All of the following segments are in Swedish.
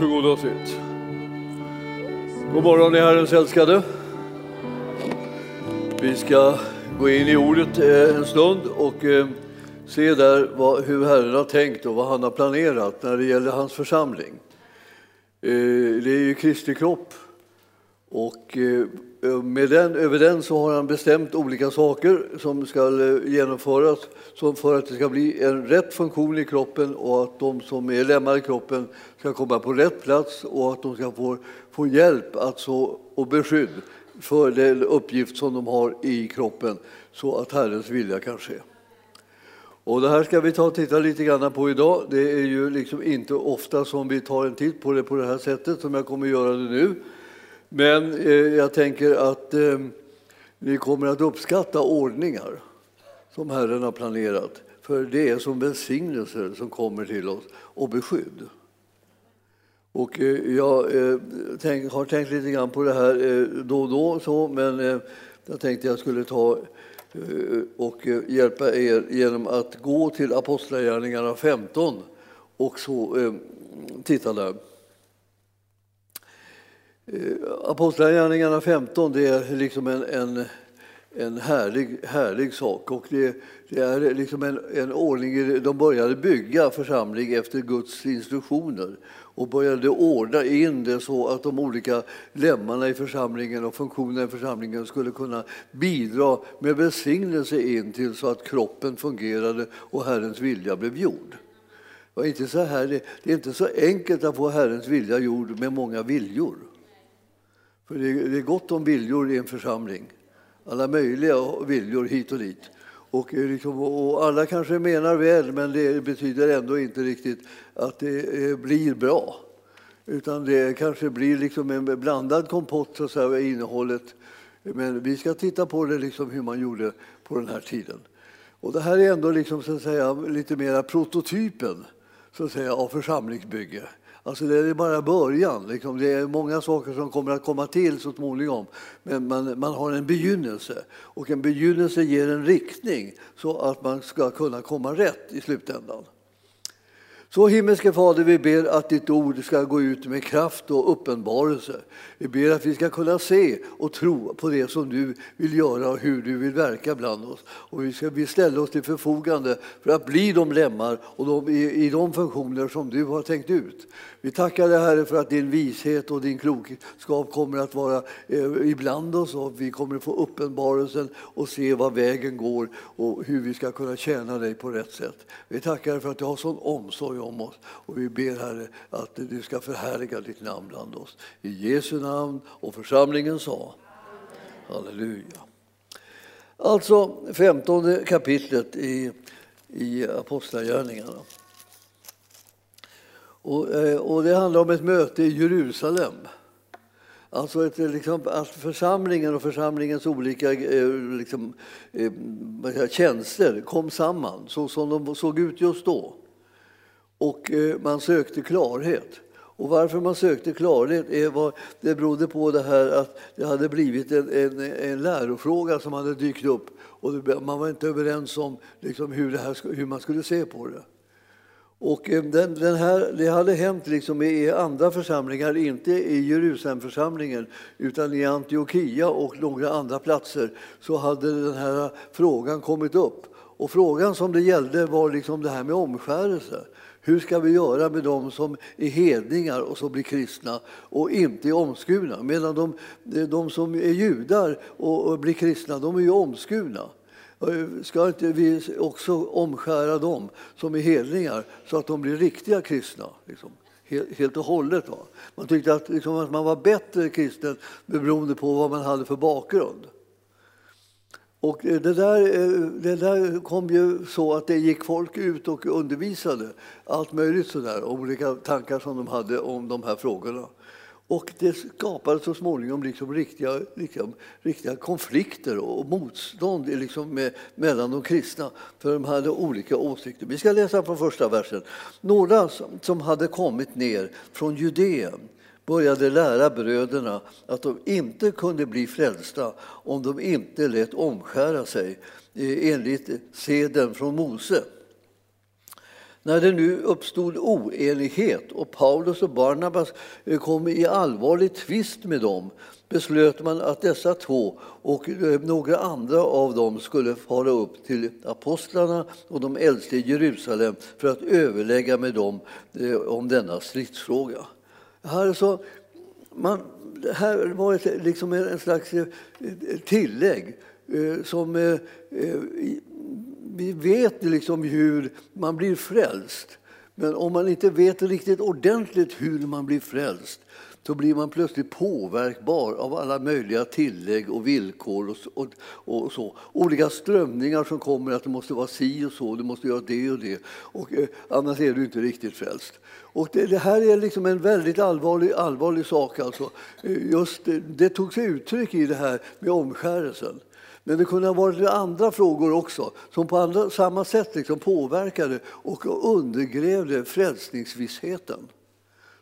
Varsågoda och sitt. God morgon i Herrens älskade. Vi ska gå in i ordet eh, en stund och eh, se där vad, hur Herren har tänkt och vad han har planerat när det gäller hans församling. Eh, det är ju Kristi kropp och eh, eh, med den, över den så har han bestämt olika saker som ska eh, genomföras för att det ska bli en rätt funktion i kroppen och att de som är lemmar i kroppen ska komma på rätt plats och att de ska få, få hjälp alltså, och beskydd för den uppgift som de har i kroppen så att Herrens vilja kan ske. Och det här ska vi ta och titta lite grann på idag. Det är ju liksom inte ofta som vi tar en titt på det på det här sättet som jag kommer göra det nu. Men eh, jag tänker att eh, ni kommer att uppskatta ordningar som Herren har planerat. För det är som välsignelser som kommer till oss och beskydd. Och eh, jag eh, tänk, har tänkt lite grann på det här eh, då och då, så, men eh, jag tänkte jag skulle ta eh, och eh, hjälpa er genom att gå till Apostlagärningarna 15 och så eh, titta där. Eh, Apostlagärningarna 15 det är liksom en, en, en härlig, härlig sak. Och det, det är liksom en, en ordning, de började bygga församling efter Guds instruktioner och började ordna in det så att de olika lemmarna i församlingen och funktionerna i församlingen skulle kunna bidra med välsignelse in till så att kroppen fungerade och Herrens vilja blev gjord. Det, var inte så här, det är inte så enkelt att få Herrens vilja gjord med många viljor. För det är gott om viljor i en församling. Alla möjliga viljor hit och dit. Och, eh, liksom, och alla kanske menar väl, men det betyder ändå inte riktigt att det eh, blir bra. Utan det kanske blir liksom en blandad kompott, så att säga, innehållet. Men vi ska titta på det liksom hur man gjorde på den här tiden. Och det här är ändå liksom, så att säga, lite mera prototypen så att säga, av församlingsbygge. Alltså det är bara början. Liksom. Det är många saker som kommer att komma till så småningom. Men man, man har en begynnelse och en begynnelse ger en riktning så att man ska kunna komma rätt i slutändan. Så himmelske Fader, vi ber att ditt ord ska gå ut med kraft och uppenbarelse. Vi ber att vi ska kunna se och tro på det som du vill göra och hur du vill verka bland oss. Och vi ska vi ställa oss till förfogande för att bli de lemmar och de, i, i de funktioner som du har tänkt ut. Vi tackar dig Herre för att din vishet och din klokskap kommer att vara eh, ibland oss och vi kommer att få uppenbarelsen och se var vägen går och hur vi ska kunna tjäna dig på rätt sätt. Vi tackar dig för att du har sån omsorg om oss och vi ber Herre att du ska förhärliga ditt namn bland oss. I Jesu namn och församlingen sa Halleluja. Alltså femtonde kapitlet i, i Apostlagärningarna. Och, eh, och det handlar om ett möte i Jerusalem. Alltså ett, eh, liksom, att församlingen och församlingens olika eh, liksom, tjänster kom samman så som de såg ut just då. Och man sökte klarhet. Och varför man sökte klarhet är vad, det berodde på det här att det hade blivit en, en, en lärofråga som hade dykt upp och man var inte överens om liksom hur, det här, hur man skulle se på det. Och eh, den, den här, det hade hänt liksom i andra församlingar, inte i Jerusalemförsamlingen utan i Antiochia och några andra platser så hade den här frågan kommit upp. Och frågan som det gällde var liksom det här med omskärelse. Hur ska vi göra med dem som är hedningar och som blir kristna och inte är omskurna? Medan de, de som är judar och blir kristna, de är ju omskurna. Eh, ska inte vi också omskära dem som är hedningar så att de blir riktiga kristna? Liksom, helt och hållet. Va? Man tyckte att, liksom, att man var bättre kristen beroende på vad man hade för bakgrund. Och eh, det där, eh, det där kom ju så att det gick folk ut och undervisade allt möjligt sådär, olika tankar som de hade om de här frågorna. Och det skapade så småningom liksom riktiga, liksom, riktiga konflikter och motstånd liksom med, mellan de kristna, för de hade olika åsikter. Vi ska läsa från första versen. Några som hade kommit ner från Judeen började lära bröderna att de inte kunde bli frälsta om de inte lät omskära sig eh, enligt seden från Mose. När det nu uppstod oenighet och Paulus och Barnabas eh, kom i allvarlig tvist med dem beslöt man att dessa två och eh, några andra av dem skulle fara upp till apostlarna och de äldste i Jerusalem för att överlägga med dem eh, om denna stridsfråga. Här, så, man, här var det liksom en slags tillägg som vi vet liksom hur man blir frälst. Men om man inte vet riktigt ordentligt hur man blir frälst så blir man plötsligt påverkbar av alla möjliga tillägg och villkor och, och, och, så. Olika strömningar som kommer att det måste vara si och så, du måste göra det och det. Och, eh, annars är du inte riktigt frälst. Och det, det, här är liksom en väldigt allvarlig, allvarlig sak. Alltså. Eh, just eh, det, det tog sig uttryck i det här med omskärelsen. Men det kunde ha varit andra frågor också som på andra, samma sätt liksom påverkade och undergrävde frälsningsvissheten.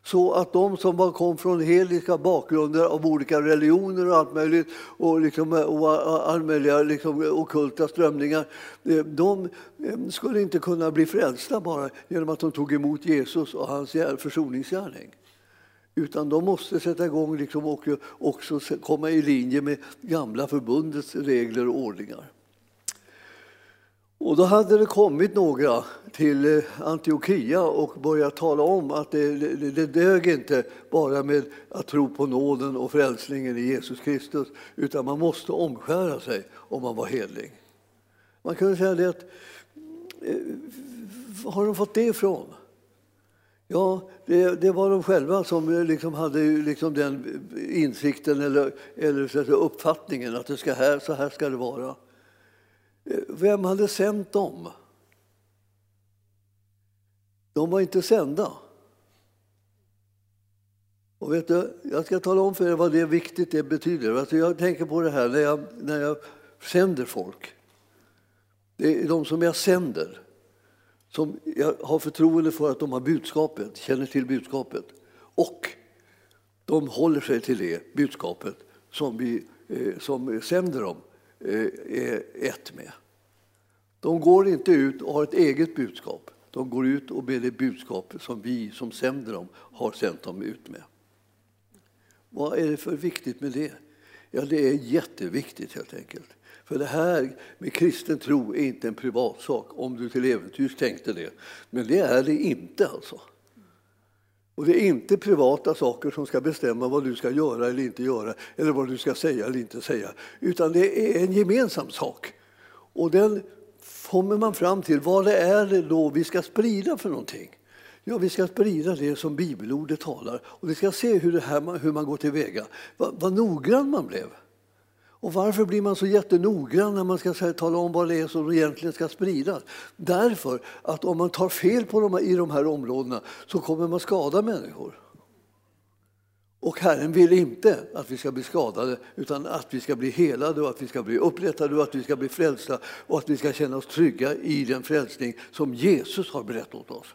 Så att de som kom från heliska bakgrunder av olika religioner och allt möjligt och, liksom, och all möjliga liksom, okulta strömningar, eh, de eh, skulle inte kunna bli frälsta bara genom att de tog emot Jesus och hans försoningsgärning. Utan de måste sätta igång liksom och också komma i linje med gamla förbundets regler och ordningar. Och då hade det kommit några till eh, Antiochia och börjat tala om att det, det, det dög inte bara med att tro på nåden och frälsningen i Jesus Kristus utan man måste omskära sig om man var helig. Man kunde säga det att, eh, var har de fått det ifrån? Ja, det, det, var de själva som eh, liksom hade liksom den eh, insikten eller, eller så uppfattningen att det ska här, så här ska det vara. Eh, vem hade sänt dem? De var inte sända. Och vet du, jag ska tala om för er vad det är viktigt det betyder. Alltså jag tänker på det här när jag, när jag sänder folk. Det är de som jag sänder som jag har förtroende för att de har budskapet, känner till budskapet. Och de håller sig till det budskapet som vi eh, som sänder dem eh, är ett med. De går inte ut och har ett eget budskap. De går ut och med det budskap som vi som sänder dem har sänt dem ut med. Vad är det för viktigt med det? Ja, det är jätteviktigt helt enkelt. För det här med kristen tro är inte en privatsak, om du till äventyrs tänkte det. Men det är det inte alltså. Och det är inte privata saker som ska bestämma vad du ska göra eller inte göra, eller vad du ska säga eller inte säga, utan det är en gemensam sak. Och den kommer man fram till, vad det är det då vi ska sprida för någonting? Ja, vi ska sprida det som bibelordet talar och vi ska se hur, det här, hur man går tillväga. Vad, vad noggrann man blev. Och varför blir man så jättenoggrann när man ska tala om vad det är som egentligen ska spridas? Därför att om man tar fel på de, i de här områdena så kommer man skada människor. Och Herren vill inte att vi ska bli skadade utan att vi ska bli helade och att vi ska bli upprättade och att vi ska bli frälsta och att vi ska känna oss trygga i den frälsning som Jesus har berättat åt oss.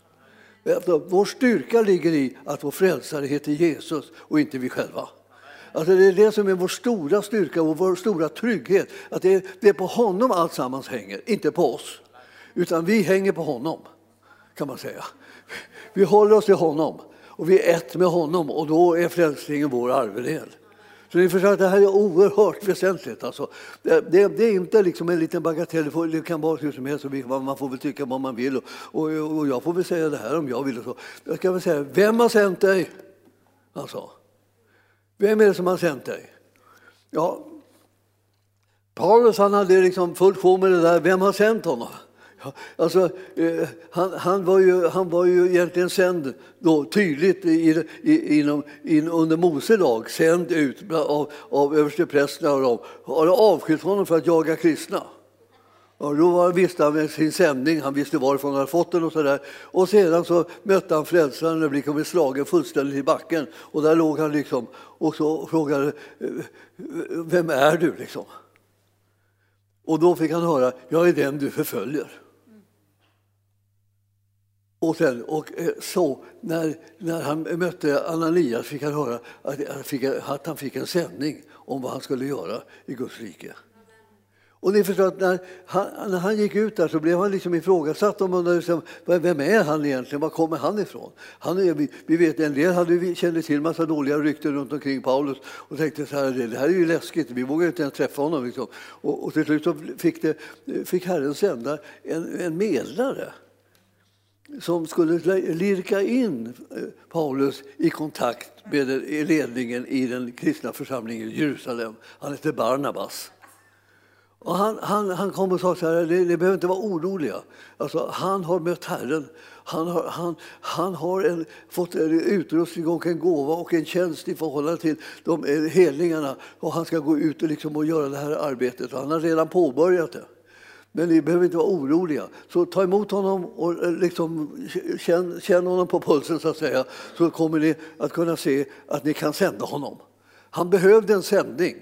Vår styrka ligger i att vår frälsare heter Jesus och inte vi själva. Alltså det är det som är vår stora styrka och vår stora trygghet. Att det är, det är på honom allt sammans hänger, inte på oss. Utan vi hänger på honom, kan man säga. Vi håller oss till honom och vi är ett med honom och då är frälsningen vår arvedel. Så ni förstår att det här är oerhört väsentligt. Alltså, det, det, det, är inte liksom en liten bagatell, det kan vara hur som helst och man får väl tycka vad man vill. Och, och, och jag får väl säga det här om jag vill. Och så. Jag ska väl säga, vem har sänt dig? Alltså, vem är det som har sänt dig? Ja, Paulus han hade liksom fullt sjå med det där, vem har sänt honom? Ja, alltså, eh, han, han, var ju, han var ju egentligen sänd då, tydligt i, i, inom, in, under Mose lag, sänd ut av, av översteprästerna och de har avskilt honom för att jaga kristna. Och då var, visste han med sin sändning, han visste varifrån han hade fått den och så där. Och sedan så mötte han frälsaren och blev slagen fullständigt i backen. Och där låg han liksom och så frågade, vem är du liksom? Och då fick han höra, jag är den du förföljer. Och, sen, och eh, så, när, när han mötte Ananias fick han höra att, att han fick en sändning om vad han skulle göra i Guds rike. Och ni förstår att när han, när han gick ut där så blev han liksom ifrågasatt. De undrade liksom, vem är han egentligen? Var kommer han ifrån? Han är, vi, vi vet en del hade, kände till massa dåliga rykten runt omkring Paulus och tänkte så här, det här är ju läskigt, vi vågar inte ens träffa honom. Liksom. Och, och till slut så fick, det, fick Herren sända en, en medlare som skulle lirka in eh, Paulus i kontakt med ledningen i den kristna församlingen i Jerusalem. Han hette Barnabas. Och han, han, han kom och sa så här, ni, ni behöver inte vara oroliga. Alltså, han har mött Herren. Han har, han, han har en, fått en utrustning och en gåva och en tjänst i förhållande till de eh, helningarna. Och han ska gå ut och, liksom och göra det här arbetet. Och han har redan påbörjat det. Men ni behöver inte vara oroliga. Så ta emot honom och eh, liksom, känn, känn honom på pulsen så att säga. Så kommer ni att kunna se att ni kan sända honom. Han behövde en sändning.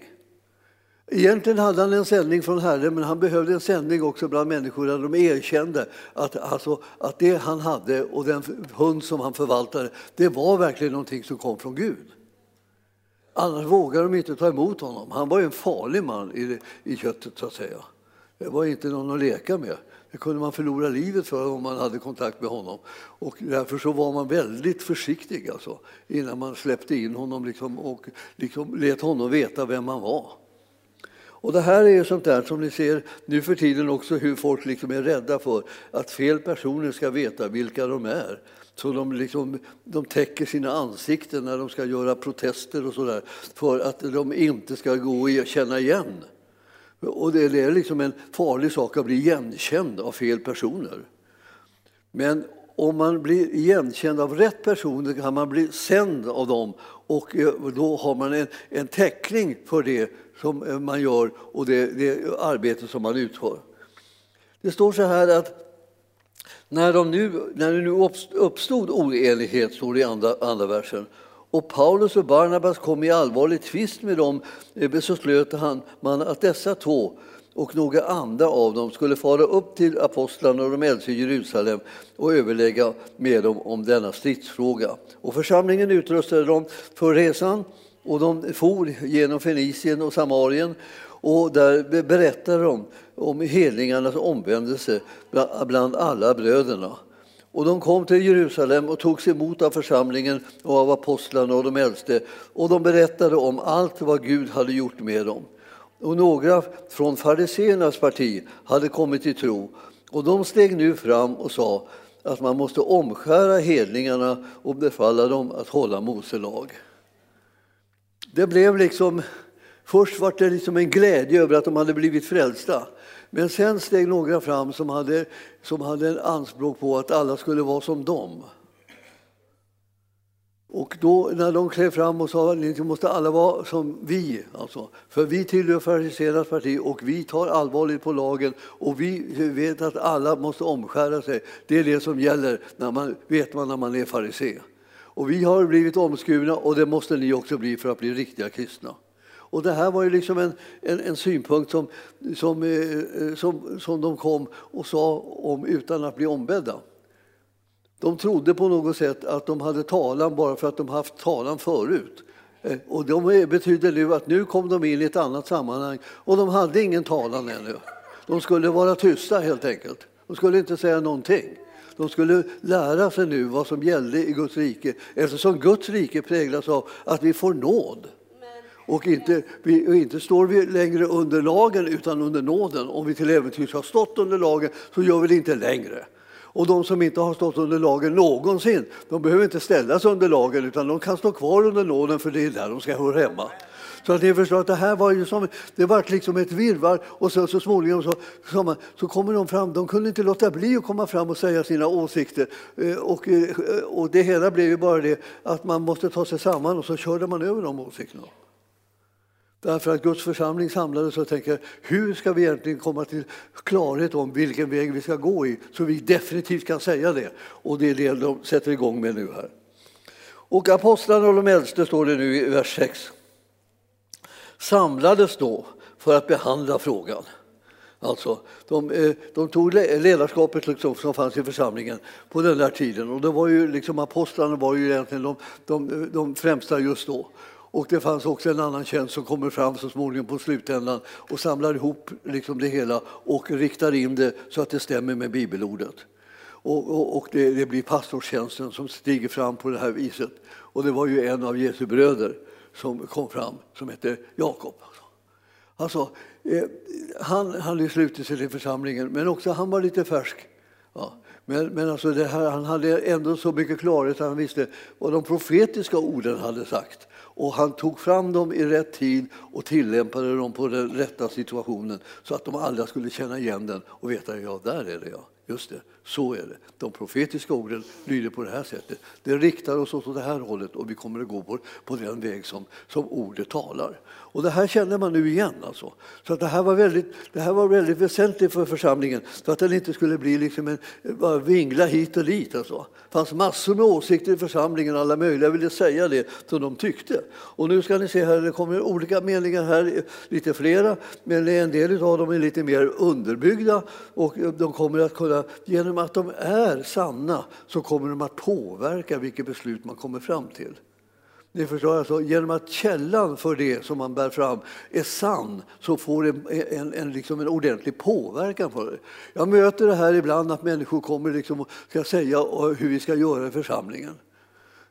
Egentligen hade han en sändning från Herren, men han behövde en sändning också bland människor där de erkände att, alltså, att det han hade och den hund som han förvaltade, det var verkligen någonting som kom från Gud. Annars vågade de inte ta emot honom. Han var ju en farlig man i, i köttet, så att säga. Det var inte någon att leka med. Det kunde man förlora livet för om man hade kontakt med honom. Och därför så var man väldigt försiktig alltså, innan man släppte in honom liksom, och liksom lät honom veta vem man var. Och det här är sånt där som ni ser nu för tiden också hur folk liksom är rädda för att fel personer ska veta vilka de är. Så de, liksom, de täcker sina ansikten när de ska göra protester och sådär för att de inte ska gå och e- känna igen. Och det är liksom en farlig sak att bli igenkänd av fel personer. Men om man blir igenkänd av rätt personer kan man bli sänd av dem och eh, då har man en, en täckning för det som eh, man gör och det, det arbete som man utför. Det står så här att när, de nu, när det nu uppstod oenighet, står det i andra, andra versen, och Paulus och Barnabas kom i allvarlig tvist med dem, eh, så slöt han, man att dessa två och några andra av dem skulle fara upp till apostlarna och de äldste i Jerusalem och överlägga med dem om denna stridsfråga. Och församlingen utrustade dem för resan och de for genom Fenicien och Samarien och där berättade de om helingarnas omvändelse bland alla bröderna. Och de kom till Jerusalem och togs emot av församlingen och av apostlarna och de äldste och de berättade om allt vad Gud hade gjort med dem. Och några från fariseernas parti hade kommit till tro och de steg nu fram och sa att man måste omskära hedningarna och befalla dem att hålla Mose lag. Det blev liksom, först var det liksom en glädje över att de hade blivit frälsta. Men sen steg några fram som hade, som hade en anspråk på att alla skulle vara som dem. Och då när de klev fram och sa att måste alla vara som vi, alltså, för vi tillhör fariséernas parti och vi tar allvarligt på lagen och vi vet att alla måste omskära sig. Det är det som gäller, när man, vet man när man är farisé. Och vi har blivit omskurna och det måste ni också bli för att bli riktiga kristna. Och det här var ju liksom en, en, en synpunkt som, som, eh, eh, som, som de kom och sa om utan att bli ombedda. De trodde på något sätt att de hade talan bara för att de haft talan förut. Eh, och det betyder nu att nu kom de in i ett annat sammanhang och de hade ingen talan ännu. De skulle vara tysta helt enkelt. De skulle inte säga någonting. De skulle lära sig nu vad som gällde i Guds rike eftersom Guds rike präglas av att vi får nåd. Och inte, vi, inte står vi längre under lagen utan under nåden. Om vi till äventyrs har stått under lagen så gör vi det inte längre. Och de som inte har stått under lagen någonsin, de behöver inte ställas under lagen utan de kan stå kvar under nåden för det är där de ska höra hemma. Så att ni förstår att det här var ju som, det var liksom ett virvar och så, så småningom så, så, så kommer de fram, de kunde inte låta bli att komma fram och säga sina åsikter. Eh, och, eh, och det hela blev ju bara det att man måste ta sig samman och så körde man över de åsikterna. Därför att Guds församling samlades och tänkte hur ska vi egentligen komma till klarhet om vilken väg vi ska gå i så vi definitivt kan säga det. Och det är det de sätter igång med nu här. Och apostlarna och de äldste står det nu i vers 6 samlades då för att behandla frågan. Alltså, de, eh, de tog ledarskapet liksom som fanns i församlingen på den där tiden och det var ju liksom, apostlarna var ju egentligen de, de, de främsta just då. Och det fanns också en annan tjänst som kommer fram så småningom på slutändan och samlar ihop liksom det hela och riktar in det så att det stämmer med bibelordet. Och, och, och det, det, blir pastorstjänsten som stiger fram på det här viset. Och det var ju en av Jesu bröder som kom fram som hette Jakob. Alltså, eh, han hade slutit sig till församlingen, men också han var lite färsk. Ja. Men, men alltså här, han hade ändå så mycket klarhet att han visste vad de profetiska orden hade sagt. Och han tog fram dem i rätt tid och tillämpade dem på den rätta situationen så att de alla skulle känna igen den och veta ja, där är det ja. Just det, så är det. De profetiska orden lyder på det här sättet. Det riktar oss åt det här hållet och vi kommer att gå på, på den väg som, som ordet talar. Och det här känner man nu igen. Alltså. Så att det, här var väldigt, det här var väldigt väsentligt för församlingen för att den inte skulle bli liksom en bara vingla hit och dit. Alltså. Det fanns massor med åsikter i församlingen, alla möjliga ville säga det som de tyckte. Och nu ska ni se här, det kommer olika meningar här, lite flera, men en del av dem är lite mer underbyggda och de kommer att kunna, genom att de är sanna, så kommer de att påverka vilket beslut man kommer fram till. Ni förstår, alltså, genom att källan för det som man bär fram är sann så får det en, en, en, liksom en ordentlig påverkan på det. Jag möter det här ibland att människor kommer liksom och ska säga hur vi ska göra i församlingen.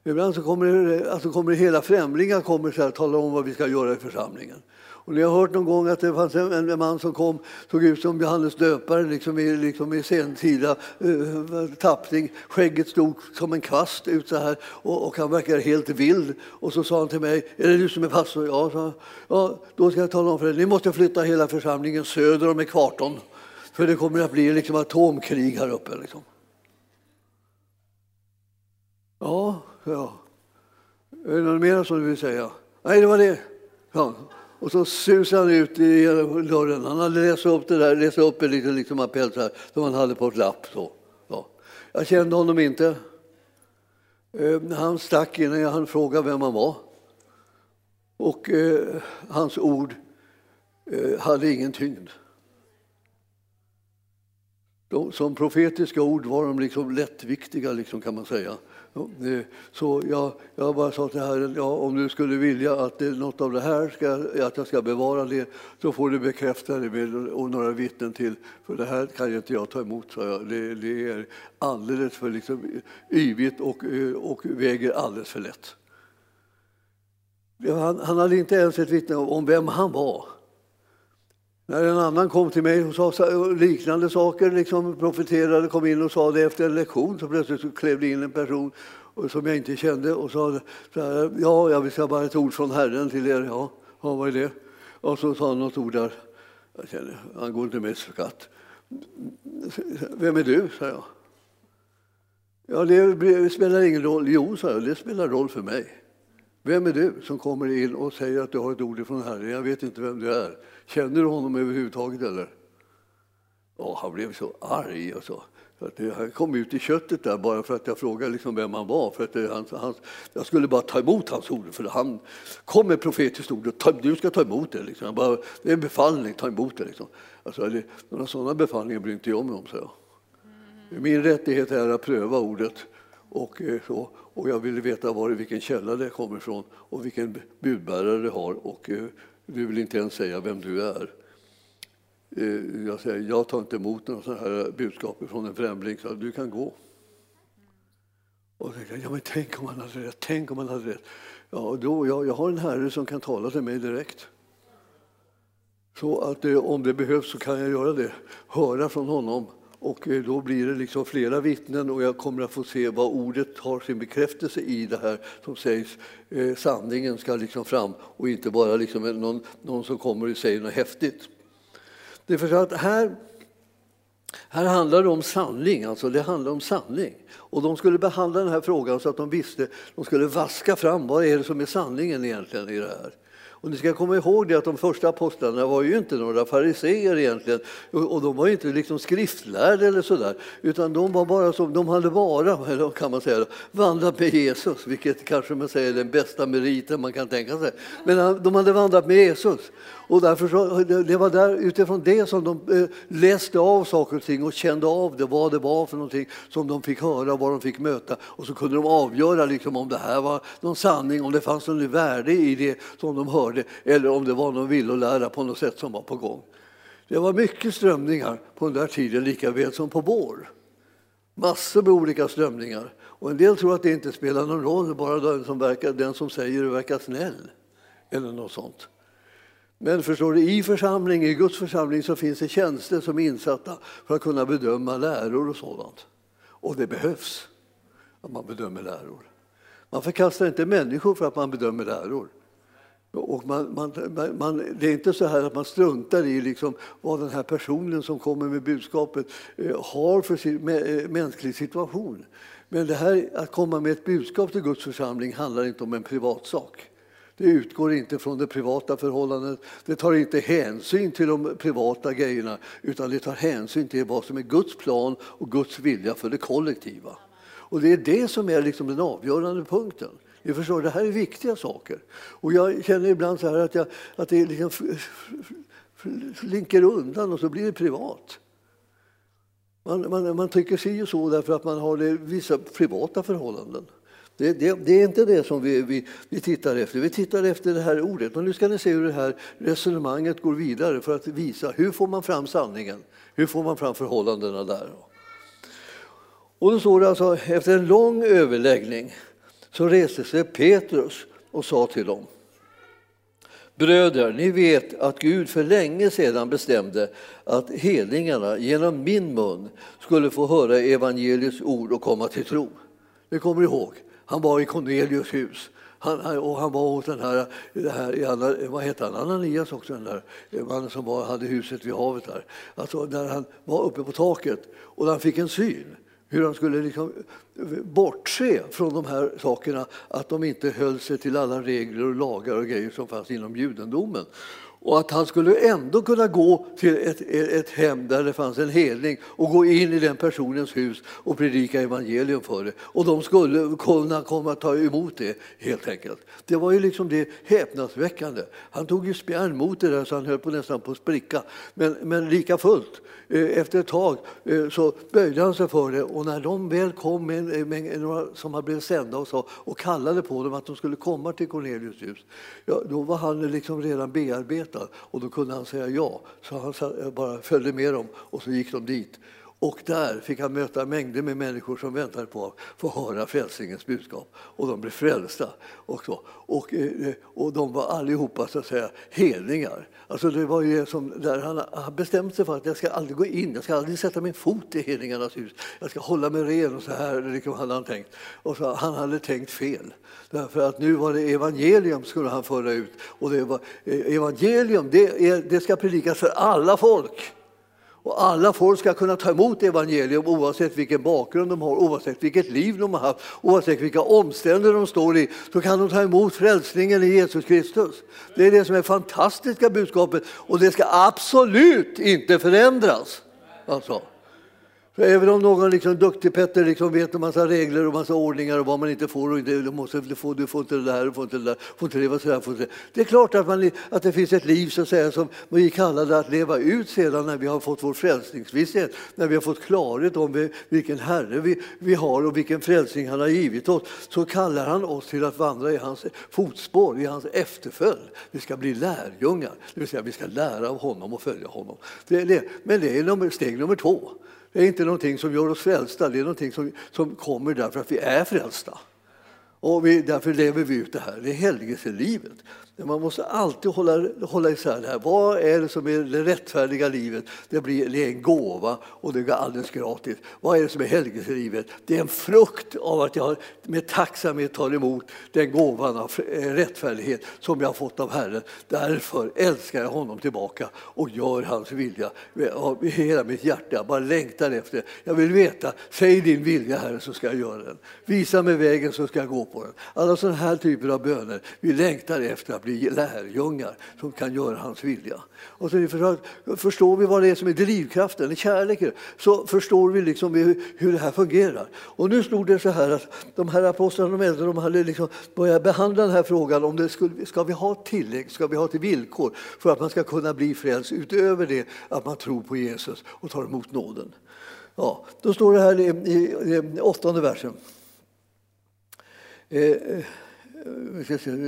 Ibland så kommer, det, alltså kommer det hela främlingar kommer så här, tala om vad vi ska göra i församlingen. Och ni har hört någon gång att det fanns en, en man som kom, såg ut som Johannes döparen liksom i, liksom i sentida uh, eh, tappning. Skägget stod som en kvast ut så här och, och han verkade helt vild. Och så sa han till mig, är det du som är pastor? Ja, sa ja då ska jag tala om för er, ni måste flytta hela församlingen söder om ekvatorn. För det kommer att bli liksom atomkrig här uppe. Liksom. Ja, ja. Är det något mer som du vill säga? Nej, det var det. Ja. Och så susade han ut i dörren. Han hade läst upp det där, läst upp en liten liksom appell så här, som han hade på ett lapp. Så. Ja. Jag kände honom inte. Eh, han stack innan jag hann fråga vem han var. Och eh, hans ord eh, hade ingen tyngd. De, som profetiska ord var de liksom lättviktiga, liksom, kan man säga. Så jag, jag bara sa till Herren, ja, om du skulle vilja att det, något av det här ska, att jag ska bevara det, så får du bekräfta det med och några vittnen till. För det här kan ju inte jag ta emot, sa jag. Det, det är alldeles för liksom, yvigt och, och väger alldeles för lätt. Han, han hade inte ens ett vittne om vem han var. När en annan kom till mig och sa liknande saker, liksom profeterade, kom in och sa det efter en lektion, så plötsligt så klev det in en person som jag inte kände och sa så här, ja, jag vill säga bara ett ord från Herren till er. Ja, ja vad är det? Och så sa han något ord där. Jag kände, han går inte med skatt. Vem är du? sa jag. Ja, det spelar ingen roll. Jo, sa jag, det spelar roll för mig. Vem är du som kommer in och säger att du har ett ord från Herren? Jag vet inte vem du är. Känner du honom överhuvudtaget eller? Ja, han blev så arg och så. Han kom ut i köttet där bara för att jag frågade liksom vem han var. För att det, han, han, jag skulle bara ta emot hans ord, för han kom med profetiskt ord. Och ta, du ska ta emot det. Liksom. Bara, det är en befallning, ta emot det. Liksom. Alltså, det, några sådana befallningar bryr inte jag mig om, så jag. Min rättighet är att pröva ordet. Och, eh, så, och jag ville veta var, vilken källa det kommer ifrån och vilken budbärare det har. Och eh, du vill inte ens säga vem du är. Eh, jag säger, jag tar inte emot några sådana här budskap från en främling, så du kan gå. Och jag tänkte, ja, men tänk om han hade rätt, tänk om han hade rätt. Ja, då, jag, jag har en herre som kan tala till mig direkt. Så att det, om det behövs så kan jag göra det, höra från honom. Och eh, då blir det liksom flera vittnen och jag kommer att få se vad ordet har sin bekräftelse i det här som sägs. Eh, sanningen ska liksom fram och inte bara liksom någon, någon som kommer och säger något häftigt. Det är för att här, här handlar det om sanning, alltså det handlar om sanning. Och de skulle behandla den här frågan så att de visste, de skulle vaska fram vad är det som är sanningen egentligen i det här. Och ni ska komma ihåg det att de första apostlarna var ju inte några fariseer egentligen och de var inte liksom skriftlärda eller sådär utan de var bara som, de hade bara, kan man säga, vandrat med Jesus, vilket kanske man säger är den bästa meriten man kan tänka sig. Men eh, de hade vandrat med Jesus och därför så, det var där, utifrån det som de eh, läste av saker och ting och kände av det, vad det var för någonting som de fick höra, vad de fick möta. Och så kunde de avgöra liksom, om det här var någon sanning, om det fanns något värde i det som de hörde eller om det var någon villolära på något sätt som var på gång. Det var mycket strömningar på den där tiden, lika väl som på vår. Massor med olika strömningar. Och en del tror att det inte spelar någon roll, bara den som, verkar, den som säger det verkar snäll. Eller något sånt. Men förstår du, i församling, i Guds församling så finns det tjänster som är insatta för att kunna bedöma läror och sådant. Och det behövs att man bedömer läror. Man förkastar inte människor för att man bedömer läror. Och man, man, man, det är inte så här att man struntar i liksom vad den här personen som kommer med budskapet eh, har för sin, eh, mänsklig situation. Men det här att komma med ett budskap till Guds församling handlar inte om en privatsak. Det utgår inte från det privata förhållandet. Det tar inte hänsyn till de privata grejerna utan det tar hänsyn till vad som är Guds plan och Guds vilja för det kollektiva. Och det är det som är liksom den avgörande punkten. Ni förstår, det här är viktiga saker. Och jag känner ibland så här att, jag, att det liksom slinker undan och så blir det privat. Man, man, man tycker sig ju så därför att man har det, vissa privata förhållanden. Det, det, det, är inte det som vi, vi, vi, tittar efter. Vi tittar efter det här ordet. Och nu ska ni se hur det här resonemanget går vidare för att visa hur får man fram sanningen? Hur får man fram förhållandena där? Och då står det alltså, efter en lång överläggning så reste sig Petrus och sa till dem Bröder, ni vet att Gud för länge sedan bestämde att hedningarna genom min mun skulle få höra evangeliets ord och komma till tro. Ni kommer ihåg, han var i Cornelius hus. Han, och han var hos den här, det här vad heter han, Ananias också, den där mannen som var, hade huset vid havet där. Alltså när han var uppe på taket och han fick en syn hur han skulle liksom eh, bortse från de här sakerna, att de inte höll sig till alla regler och lagar och grejer som fanns inom judendomen. Och att han skulle ändå kunna gå till ett, ett hem där det fanns en helning och gå in i den personens hus och predika evangelium för det. Och de skulle kunna komma att ta emot det helt enkelt. Det var ju liksom det häpnadsväckande. Han tog ju spjärn mot det där så han höll på nästan på att spricka. Men, men lika fullt, eh, efter ett tag eh, så böjde han sig för det och när de väl kom med, med några som hade blivit sända och, så, och kallade på dem att de skulle komma till Cornelius hus, ja, då var han liksom redan bearbetad berätta och då kunde han säga ja. Så han bara följde med dem och så gick de dit. Och där fick han möta mängder med människor som väntade på att få höra frälsningens budskap. Och de blev frälsta. Och, så. och, och de var allihopa så att säga hedningar. Alltså det var ju som där han, han bestämde sig för att jag ska aldrig gå in, jag ska aldrig sätta min fot i hedningarnas hus. Jag ska hålla mig ren och så här liksom hade han tänkt. Och så, han hade tänkt fel. Därför att nu var det evangelium skulle han föra ut. Och det var, eh, evangelium det, är, det ska predikas för alla folk. Och alla folk ska kunna ta emot evangelium oavsett vilken bakgrund de har, oavsett vilket liv de har haft, oavsett vilka omständigheter de står i, så kan de ta emot frälsningen i Jesus Kristus. Det är det som är fantastiska budskapet och det ska absolut inte förändras. Alltså. För även om någon liksom, duktig Petter liksom vet en massa regler och massa ordningar och vad man inte får och inte du måste få, du får inte det där, du får inte det där, får inte leva sådär, får inte det. det är klart att, man, att det finns ett liv så att säga, som vi kallar det att leva ut sedan när vi har fått vår frälsningsvisshet, när vi har fått klarhet om vilken Herre vi, vi har och vilken frälsning han har givit oss, så kallar han oss till att vandra i hans fotspår, i hans efterföljd. Vi ska bli lärjungar, det vill säga vi ska lära av honom och följa honom. Det är det. Men det är nummer, steg nummer två. Det är inte någonting som gör oss frälsta, det är någonting som, som kommer därför att vi är frälsta. Och vi, därför lever vi ut det här. Det är helgelselivet. Man måste alltid hålla, hålla isär det här. Vad är det som är det rättfärdiga livet? Det, blir, det är en gåva och det går alldeles gratis. Vad är det som är helgelselivet? Det är en frukt av att jag med tacksamhet tar emot den gåvan av rättfärdighet som jag har fått av Herren. Därför älskar jag honom tillbaka och gör hans vilja av hela mitt hjärta. Jag bara längtar efter Jag vill veta, säg din vilja Herre så ska jag göra den. Visa mig vägen så ska jag gå på den. Alla sådana här typer av böner vi längtar efter att bli lärjungar som kan göra hans vilja. Och så förstår vi vad det är som är drivkraften, kärleken, så förstår vi liksom hur det här fungerar. Och nu stod det så här att de här apostlarna, de äldre, de hade liksom börjat behandla den här frågan om det skulle, ska vi ha tillägg, ska vi ha till villkor för att man ska kunna bli frälst utöver det att man tror på Jesus och tar emot nåden. Ja, då står det här i, i, i åttonde versen. Eh, eh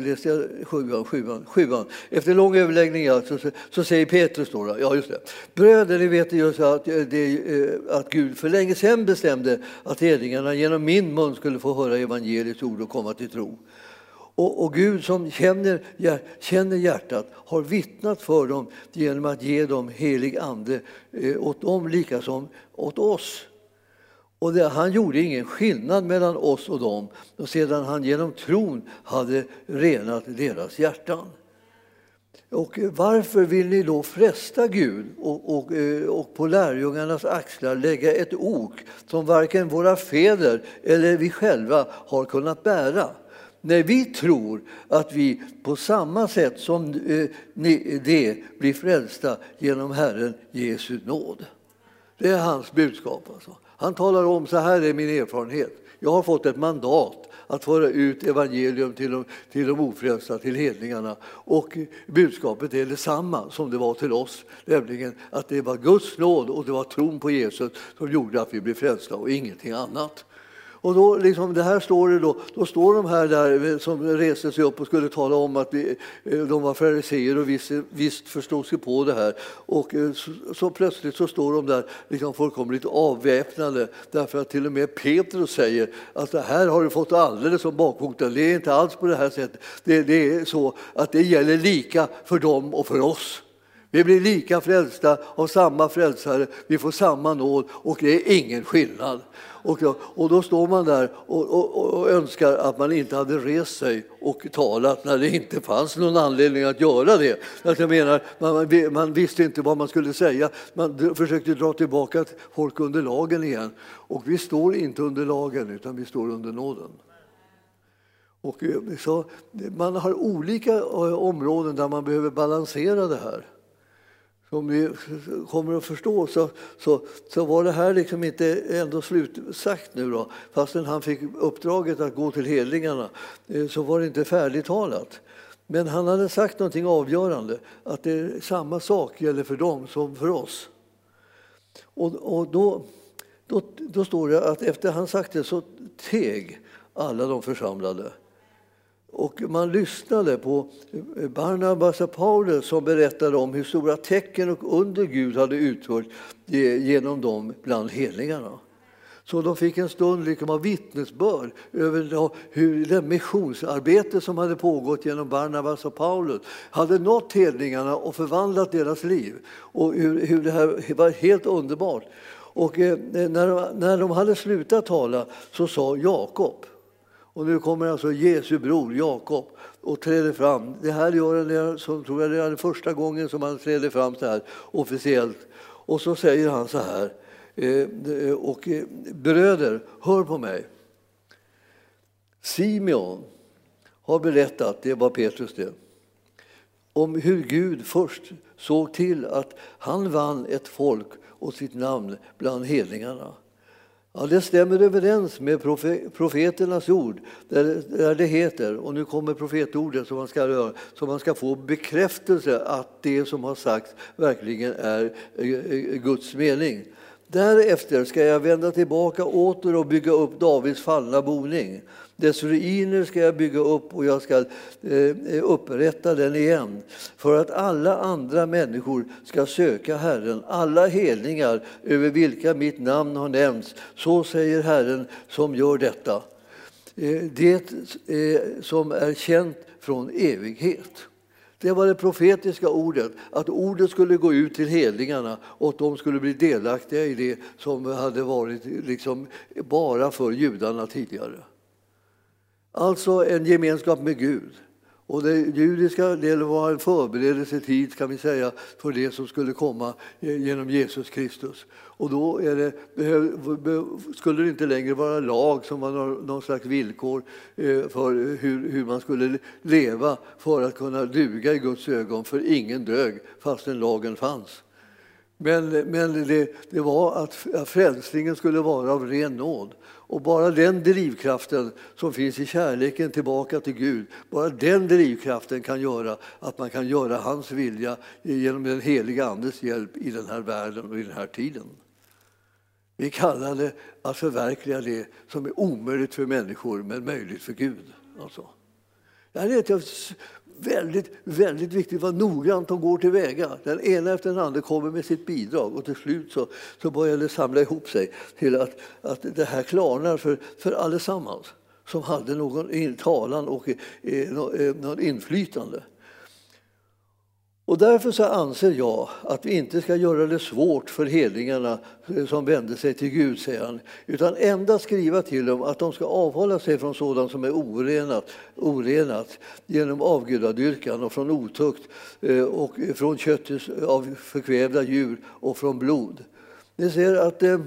läste jag sjuan, sjuan, sjuan. Efter lång överläggning så, så, säger Petrus då, ja just det. Bröder, ni vet just att, eh, det, eh, att Gud för länge sedan bestämde att hedningarna genom min mun skulle få höra evangeliets ord och komma till tro. Och, och, Gud som känner, känner hjärtat har vittnat för dem genom att ge dem helig ande eh, åt dem lika som åt oss. Och det, han gjorde ingen skillnad mellan oss och dem och sedan han genom tron hade renat deras hjärtan. Och varför vill ni då fresta Gud och, och, eh, och på lärjungarnas axlar lägga ett ok som varken våra fäder eller vi själva har kunnat bära? När vi tror att vi på samma sätt som eh, det blir frälsta genom Herren Jesu nåd. Det är hans budskap. Alltså. Han talar om så här är min erfarenhet. Jag har fått ett mandat att föra ut evangelium till de, till de ofrälsta, till hedningarna. Och budskapet är detsamma som det var till oss, nämligen att det var Guds nåd och det var tron på Jesus som gjorde att vi blev frälsta och ingenting annat. Och då, liksom, det här står det då, då står de här där som reste sig upp och skulle tala om att vi, eh, de var fariséer och visst, visst förstod sig på det här. Och eh, så, så, plötsligt så står de där liksom fullkomligt avväpnade därför att till och med Petrus säger att det här har du fått alldeles om bakfoten. Det är inte alls på det här sättet. Det, det är så att det gäller lika för dem och för oss. Vi blir lika frälsta av samma frälsare, vi får samma nåd och det är ingen skillnad. Och, och då står man där och, och, och, önskar att man inte hade rest sig och talat när det inte fanns någon anledning att göra det. Att jag menar, man, man visste inte vad man skulle säga. Man försökte dra tillbaka folk under lagen igen. Och vi står inte under lagen, utan vi står under nåden. Och eh, så, man har olika eh, områden där man behöver balansera det här som vi kommer att förstå så, så, så var det här liksom inte ändå slutsagt nu då. Fastän han fick uppdraget att gå till hedningarna eh, så var det inte färdigtalat. Men han hade sagt någonting avgörande, att det är samma sak gäller för dem som för oss. Och, och då, då, då står det att efter han sagt det så teg alla de församlade. Och man lyssnade på Barnabas och Paulus som berättade om hur stora tecken och under Gud hade utfört genom dem bland hedningarna. Så de fick en stund liksom av vittnesbörd över hur det missionsarbete som hade pågått genom Barnabas och Paulus hade nått hedningarna och förvandlat deras liv. Och hur, hur det här var helt underbart. Och eh, när, när de hade slutat tala så sa Jakob och nu kommer alltså Jesu bror Jakob och träder fram. Det här gör han, som tror jag det är första gången som han träder fram så här officiellt. Och så säger han så här, eh, och eh, bröder, hör på mig. Simeon har berättat, det var Petrus det, om hur Gud först såg till att han vann ett folk och sitt namn bland hedningarna. Ja, det stämmer överens med profeternas ord där det heter, och nu kommer profetordet som man ska göra, så man ska få bekräftelse att det som har sagts verkligen är eh, eh, Guds mening. Därefter ska jag vända tillbaka åter och bygga upp Davids fallna boning. Dess ruiner ska jag bygga upp och jag ska eh, upprätta den igen för att alla andra människor ska söka Herren, alla helningar över vilka mitt namn har nämnts. Så säger Herren som gör detta. Eh, det eh, som är känt från evighet. Det var det profetiska ordet, att ordet skulle gå ut till hedningarna och att de skulle bli delaktiga i det som hade varit liksom bara för judarna tidigare. Alltså en gemenskap med Gud och den judiska delen var en förberedelsetid kan vi säga, för det som skulle komma genom Jesus Kristus. Och då det, skulle det inte längre vara lag som var någon slags villkor eh, för hur, hur man skulle leva för att kunna duga i Guds ögon, för ingen dög fastän lagen fanns. Men, men det, det, var att frälsningen skulle vara av ren nåd. Och bara den drivkraften som finns i kärleken tillbaka till Gud, bara den drivkraften kan göra att man kan göra hans vilja genom den heliga Andes hjälp i den här världen och i den här tiden. Vi kallar det att förverkliga det som är omöjligt för människor men möjligt för Gud. Alltså. Det här är väldigt, väldigt viktigt vad noggrant de går tillväga. Den ena efter den andra kommer med sitt bidrag och till slut så, så börjar det samla ihop sig till att, att det här klarnar för, för allesammans som hade någon talan och eh, eh, någon inflytande. Och därför så anser jag att vi inte ska göra det svårt för hedningarna eh, som vänder sig till Gud, säger han, utan endast skriva till dem att de ska avhålla sig från sådant som är orenat, orenat genom avgudadyrkan och från otukt eh, och från köttet av förkvävda djur och från blod. Ni ser att eh,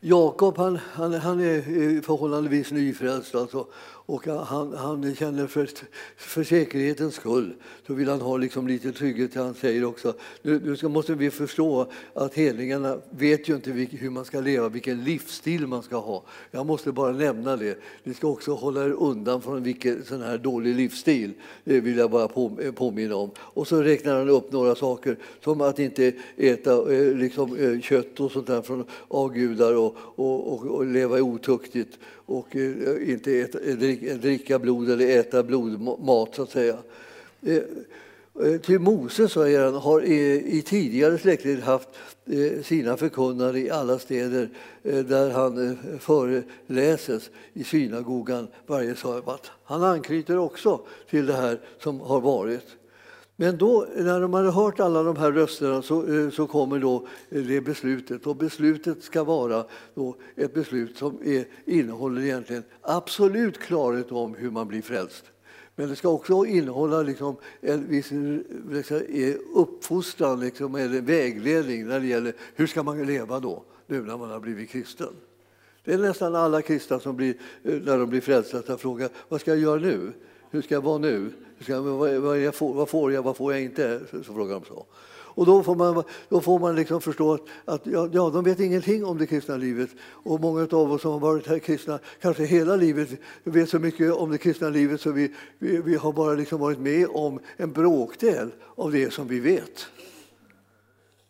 Jakob han, han, han är eh, förhållandevis nyfrälst alltså, och han, han känner för, för säkerhetens skull så vill han ha liksom lite trygghet. Han säger också nu, nu ska, måste vi förstå att hedningarna vet ju inte vilk, hur man ska leva, vilken livsstil man ska ha. Jag måste bara nämna det. Ni ska också hålla er undan från vilken sån här dålig livsstil. Det vill jag bara på, påminna om. Och så räknar han upp några saker som att inte äta eh, liksom, eh, kött och sånt där från avgudar och, och, och, och leva otuktigt och eh, inte äta, eh, eh, dricka blod eller äta blodmat, så att säga. Till Mose, säger han, har i tidigare släktled haft sina förkunnare i alla städer där han föreläses i synagogan varje sabbat. Han anknyter också till det här som har varit. Men då, när de hade hört alla de här rösterna så, eh, så kommer då eh, det beslutet. Och beslutet ska vara då ett beslut som är, innehåller egentligen absolut klarhet om hur man blir frälst. Men det ska också innehålla liksom en viss liksom, uppfostran liksom, eller vägledning när det gäller hur ska man leva då, nu när man har blivit kristen. Det är nästan alla kristna som blir, när de blir frälsta frågar vad ska jag göra nu? Hur ska jag vara nu? Ska, vad, vad, jag får, vad får jag, vad får jag inte? Så, så frågar de så. Och då får man, då får man liksom förstå att, att ja, ja, de vet ingenting om det kristna livet. Och många av oss som har varit här kristna kanske hela livet vet så mycket om det kristna livet så vi, vi, vi har bara liksom varit med om en bråkdel av det som vi vet.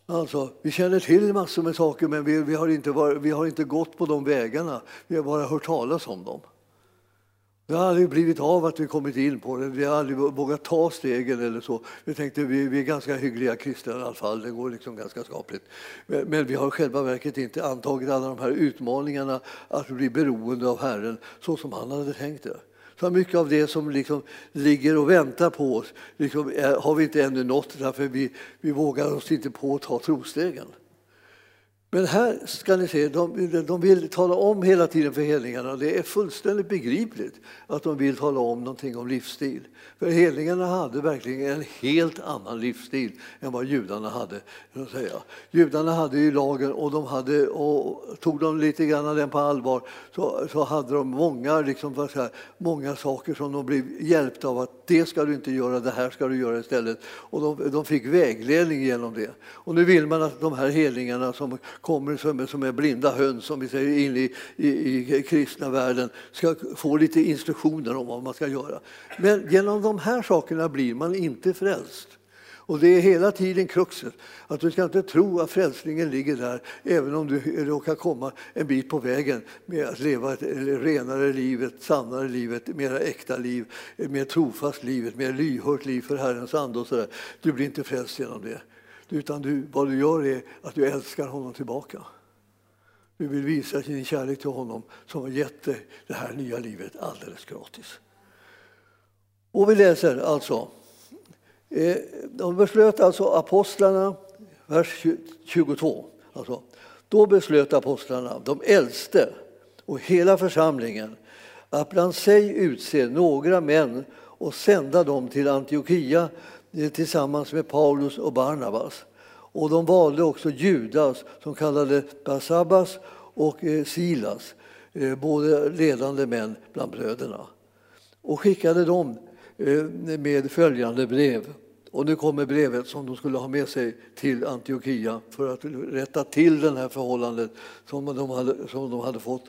Alltså, vi känner till massor med saker men vi, vi, har inte varit, vi har inte gått på de vägarna. Vi har bara hört talas om dem. Det har aldrig blivit av att vi kommit in på det. Vi har aldrig vågat ta stegen eller så. Vi tänkte vi, vi är ganska hyggliga kristna i alla fall. Det går liksom ganska skapligt. Men, men vi har själva verket inte antagit alla de här utmaningarna att bli beroende av Herren så som han hade tänkt det. Så mycket av det som liksom ligger och väntar på oss liksom, eh, har vi inte ännu nått därför vi, vi vågar oss inte på att ta trostegen. Men här ska ni se, de, de vill tala om hela tiden för hedningarna. Det är fullständigt begripligt att de vill tala om någonting om livsstil. För hedningarna hade verkligen en helt annan livsstil än vad judarna hade. Säga. Judarna hade ju lagen och, de hade, och tog de lite grann den på allvar så, så hade de många, liksom, här, många saker som de blev hjälpta av att det ska du inte göra, det här ska du göra istället. Och de, de fick vägledning genom det. Och nu vill man att de här hedningarna som kommer som, som är blinda höns, som vi säger, in i, i, i kristna världen ska få lite instruktioner om vad man ska göra. Men genom de här sakerna blir man inte frälst. Och det är hela tiden kruxet, att du ska inte tro att frälsningen ligger där även om du råkar komma en bit på vägen med att leva ett renare liv, ett sannare liv, ett mer äkta liv, ett mer trofast liv, ett mer lyhört liv för Herrens ande och sådär. Du blir inte frälst genom det. Utan du, vad du gör är att du älskar honom tillbaka. Du vill visa din kärlek till honom som har gett dig det här nya livet alldeles gratis. Och vi läser alltså. Eh, de beslöt alltså apostlarna, vers 22. Alltså, då beslöt apostlarna, de äldste och hela församlingen att bland sig utse några män och sända dem till Antiochia tillsammans med Paulus och Barnabas. Och de valde också Judas som kallade Basabbas och eh, Silas, Båda både ledande män bland bröderna. Och skickade dem eh, med följande brev. Och nu kommer brevet som de skulle ha med sig till Antiochia för att rätta till det här förhållandet som de hade, som de hade fått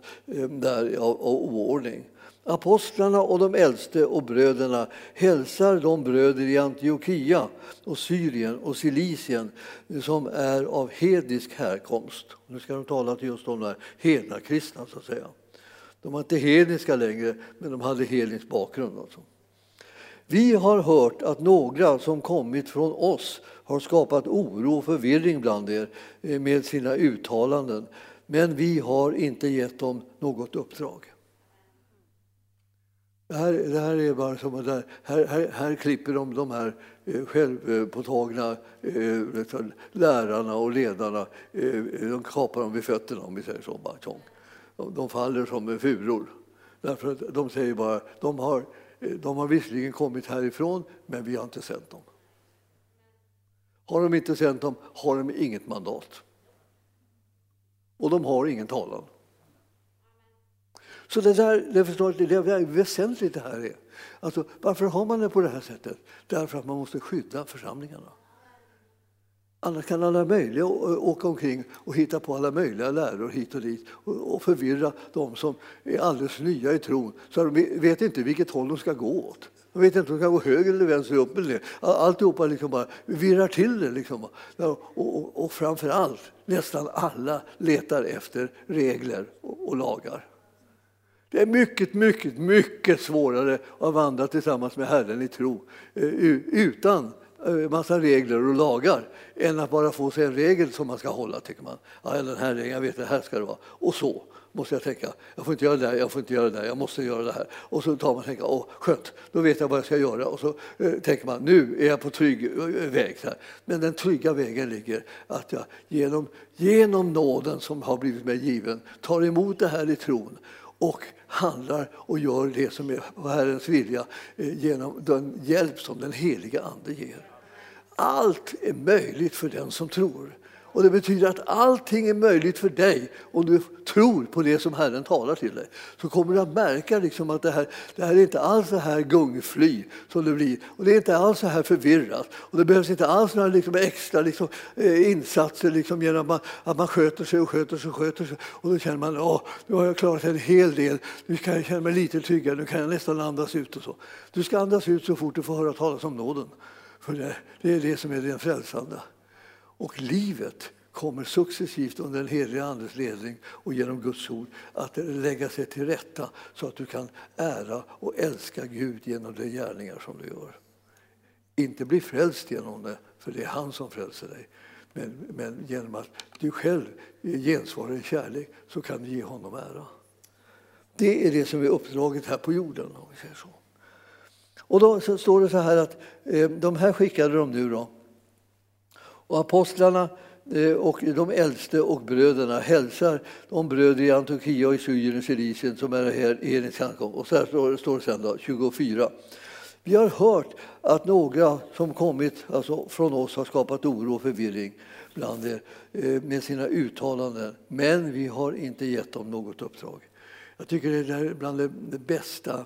där av, av oordning. Apostlarna och de äldste och bröderna hälsar de bröder i Antiochia och Syrien och Silisien som är av hednisk härkomst. Nu ska de tala till just de där hedna kristna så att säga. De var inte hedniska längre, men de hade hednisk bakgrund. Alltså. Vi har hört att några som kommit från oss har skapat oro och förvirring bland er eh, med sina uttalanden, men vi har inte gett dem något uppdrag. Det här, det här är bara som där, här, här, här klipper de de här eh, självpåtagna eh, lärarna och ledarna, eh, de kapar dem vid fötterna om vi säger så. Bara, de faller som furor. Därför att de säger bara, de har, eh, de har visserligen kommit härifrån, men vi har inte sänt dem. Har de inte sänt dem har de inget mandat. Och de har ingen talan. Så det, där, det, förstår, det är väsentligt det här är. Alltså, varför har man det på det här sättet? Därför att man måste skydda församlingarna. Annars kan alla möjliga åka omkring och hitta på alla möjliga läror hit och dit och förvirra de som är alldeles nya i tron så de vet inte vilket håll de ska gå åt. De vet inte om de ska gå höger eller vänster, upp eller ner. Alltihopa liksom bara virrar till det. Liksom. Och, och, och framför allt, nästan alla letar efter regler och, och lagar. Det är mycket, mycket, mycket svårare att vandra tillsammans med Herren i tro eh, utan eh, massa regler och lagar än att bara få sig en regel som man ska hålla. tycker man. Ja, den här regeln, jag vet, det här ska det vara. Och så måste jag tänka. Jag får inte göra det där, jag får inte göra det där, jag måste göra det här. Och så tar man och tänker, åh skönt, då vet jag vad jag ska göra. Och så eh, tänker man, nu är jag på trygg eh, väg. väg. Här. Men den trygga vägen ligger att jag genom, genom nåden som har blivit mig given tar emot det här i tron och handlar och gör det som är Herrens vilja eh, genom den hjälp som den heliga Ande ger. Allt är möjligt för den som tror. Och Det betyder att allting är möjligt för dig om du tror på det som Herren talar till dig. Så kommer du att märka liksom att det här, det här är inte alls så här gungfly som det blir. Och det är inte alls så här förvirrat. Och det behövs inte alls några liksom extra liksom, eh, insatser liksom genom att man, att man sköter sig och sköter sig och sköter sig. Och då känner man att nu har jag klarat en hel del. Nu kan jag känna mig lite tryggare. Nu kan jag nästan andas ut. och så. Du ska andas ut så fort du får höra talas om nåden. För det, det är det som är den frälsande. Och livet kommer successivt under den helige Andes ledning och genom Guds ord att lägga sig till rätta så att du kan ära och älska Gud genom de gärningar som du gör. Inte bli frälst genom det, för det är han som frälser dig. Men, men genom att du själv gensvarar i kärlek så kan du ge honom ära. Det är det som är uppdraget här på jorden. Om vi säger så. Och då så står det så här att eh, de här skickade de nu då och apostlarna eh, och de äldste och bröderna hälsar de bröder i Antiochia och i Syrien och Cilicien som är här i hennes handgång. Och så här står, står det sen då, 24. Vi har hört att några som kommit alltså från oss har skapat oro och förvirring bland er eh, med sina uttalanden, men vi har inte gett dem något uppdrag. Jag tycker det är bland det bästa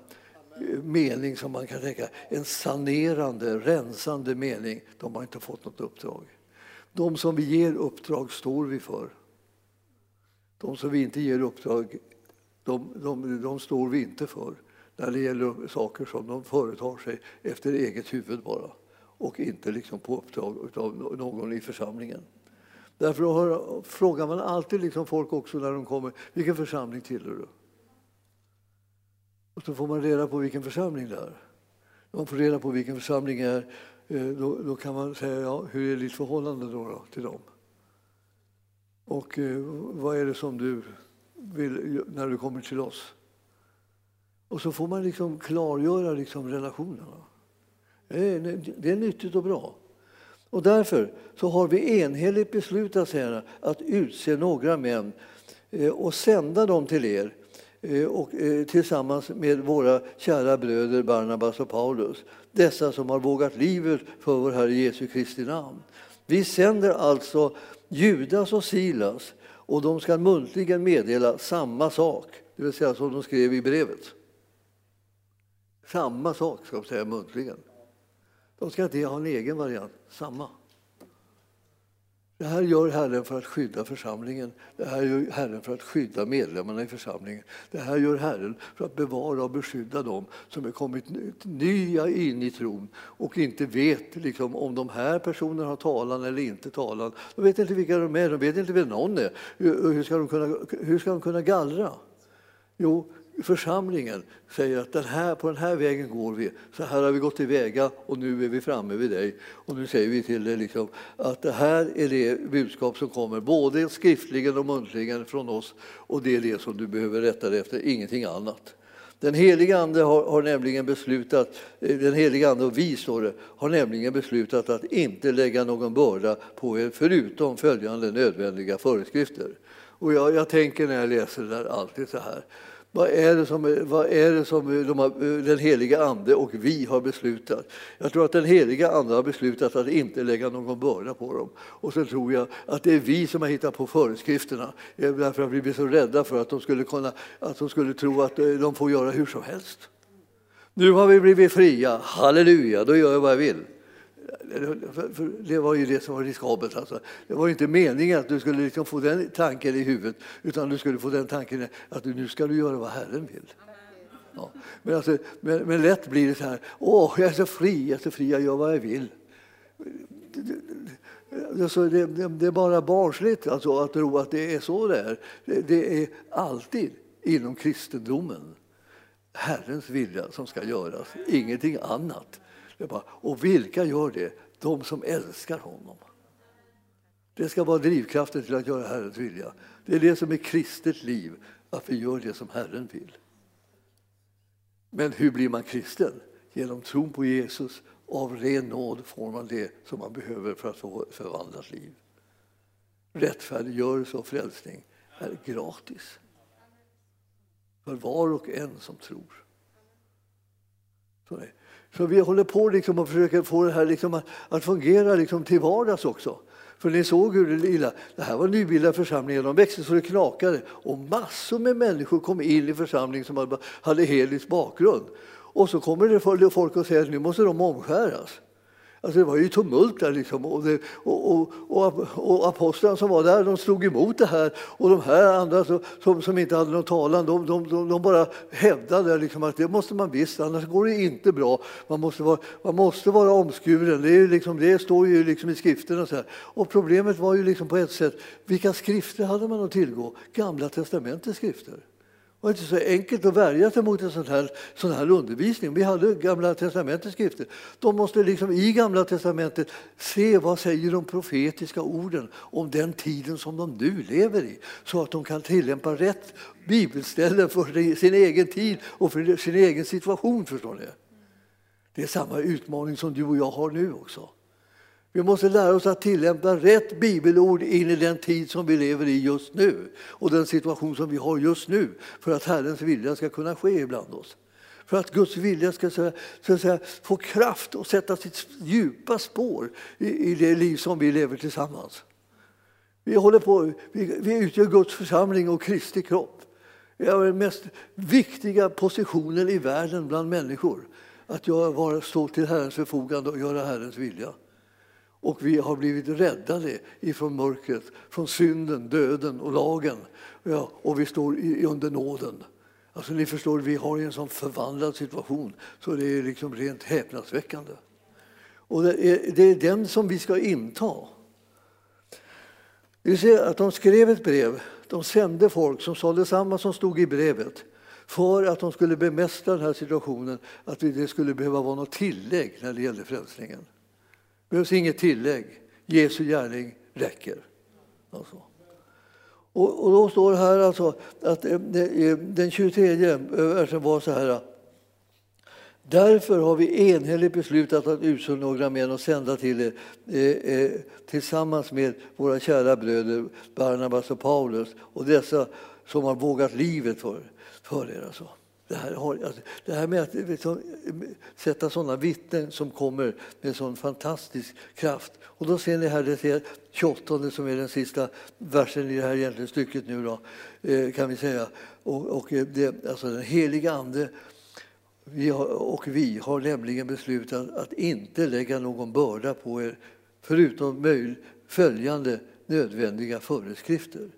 eh, mening som man kan tänka. En sanerande, rensande mening. De har inte fått något uppdrag. De som vi ger uppdrag står vi för. De som vi inte ger uppdrag, de, de, de står vi inte för när det gäller saker som de företar sig efter eget huvud bara och inte liksom på uppdrag av någon i församlingen. Därför frågar man alltid liksom folk också när de kommer, vilken församling tillhör du? Och så får man reda på vilken församling det är. När man får reda på vilken församling det är Eh, då, då, kan man säga, ja, hur är ditt förhållande då, då till dem? Och eh, vad är det som du vill när du kommer till oss? Och så får man liksom klargöra liksom relationerna. Eh, det är, det är nyttigt och bra. Och därför så har vi enhälligt beslutat säger att utse några män eh, och sända dem till er eh, och, eh, tillsammans med våra kära bröder Barnabas och Paulus. Dessa som har vågat livet för vår Herre Jesu Kristi namn. Vi sänder alltså Judas och Silas och de ska muntligen meddela samma sak, det vill säga som de skrev i brevet. Samma sak ska de säga muntligen. De ska inte ha en egen variant, samma. Det här gör Herren för att skydda församlingen. Det här gör Herren för att skydda medlemmarna i församlingen. Det här gör Herren för att bevara och beskydda dem som är kommit nya in i tron och inte vet liksom, om de här personerna har talan eller inte talan. De vet inte vilka de är, de vet inte vem någon är. Hur ska de kunna, hur ska de kunna gallra? Jo, församlingen säger att den här, på den här vägen går vi. Så här har vi gått tillväga och nu är vi framme vid dig. Och nu säger vi till dig liksom, att det här är det budskap som kommer, både skriftligen och muntligen från oss. Och det är det som du behöver rätta dig efter, ingenting annat. Den heliga Ande har, har, nämligen beslutat, eh, den heliga Ande och vi står det, har nämligen beslutat att inte lägga någon börda på er förutom följande nödvändiga föreskrifter. Och jag, jag tänker när jag läser det där alltid så här. Vad är det som, vad är det som de har, den heliga Ande och vi har beslutat? Jag tror att den heliga Ande har beslutat att inte lägga någon börda på dem. Och så tror jag att det är vi som har hittat på föreskrifterna därför att vi blir så rädda för att de skulle, kunna, att de skulle tro att eh, de får göra hur som helst. Nu har vi blivit fria, halleluja, då gör jag vad jag vill. Det var ju det som var riskabelt. Alltså. Det var inte meningen att du skulle liksom få den tanken i huvudet utan du skulle få den tanken att nu ska du göra vad Herren vill. Ja. Men, alltså, men, men, lätt blir det så här, åh, jag är så fri, jag är så fri, jag gör vad jag vill. Alltså, det, det, det är bara barnsligt alltså, att tro att det är så det är. Det, det är alltid inom kristendomen Herrens vilja som ska göras, ingenting annat. Bara, och vilka gör det? De som älskar honom. Det ska vara drivkraften till att göra Herrens vilja. Det är det som är kristet liv, att vi gör det som Herren vill. Men hur blir man kristen? Genom tron på Jesus. Av ren nåd får man det som man behöver för att få ett förvandlat liv. Rättfärdiggörelse och frälsning är gratis för var och en som tror. Så så vi håller på liksom och försöker få det här liksom att, fungera liksom till vardags också. För ni såg hur det lilla, det här var nybildade församlingar, de växte så det knakade och massor med människor kom in i församlingen som hade helisk bakgrund. Och så kommer det folk och säger att nu måste de omskäras. Alltså det var ju tumult där. Liksom. Och, det, och, och, och, och apostlarna som var där de slog emot det här. Och de här andra som, som inte hade någon talan de, de, de, de bara hävdade liksom att det måste man visst, annars går det inte bra. Man måste vara, man måste vara omskuren. Det, är liksom, det står ju liksom i skrifterna. Så här. Och problemet var ju liksom på ett sätt, vilka skrifter hade man att tillgå? Gamla testamentets skrifter var inte så enkelt att värja sig mot en sån här, sån här undervisning. Vi hade Gamla testamentets skrifter. De måste liksom i Gamla testamentet se vad säger de profetiska orden om den tiden som de nu lever i så att de kan tillämpa rätt bibelställen för sin egen tid och för sin egen situation. Förstår ni? Det är samma utmaning som du och jag har nu också. Vi måste lära oss att tillämpa rätt bibelord in i den tid som vi lever i just nu och den situation som vi har just nu för att Herrens vilja ska kunna ske ibland oss. För att Guds vilja ska så att säga, få kraft och sätta sitt djupa spår i, i det liv som vi lever tillsammans. Vi, håller på, vi, vi utgör Guds församling och Kristi kropp. Vi har den mest viktiga positionen i världen bland människor. Att jag stå till Herrens förfogande och göra Herrens vilja. Och vi har blivit räddade ifrån mörkret, från synden, döden och lagen. Ja, och vi står under nåden. Alltså ni förstår, vi har en sån förvandlad situation så det är liksom rent häpnadsväckande. Och det är, det är den som vi ska inta. Vi ser att de skrev ett brev, de sände folk som sa detsamma som stod i brevet för att de skulle bemästra den här situationen, att det skulle behöva vara något tillägg när det gällde frälsningen. Det behövs inget tillägg. Jesu gärning räcker. Alltså. Och, och, då står det här alltså att eh, eh, den 23 eh, versen var så här. Därför har vi enhälligt beslutat att utse några män och sända till er eh, eh, tillsammans med våra kära bröder Barnabas och Paulus. Och dessa som har vågat livet för, för er. Alltså. Det här, har, alltså, det här med att eh, liksom, eh, sätta sådana vittnen som kommer med sån fantastisk kraft. Och då ser ni här, det ser 28 som är den sista versen i det här egentligen stycket nu då, eh, kan vi säga. Och, och det, alltså den heliga Ande vi har, och vi har nämligen beslutat att inte lägga någon börda på er förutom möj, följande nödvändiga föreskrifter.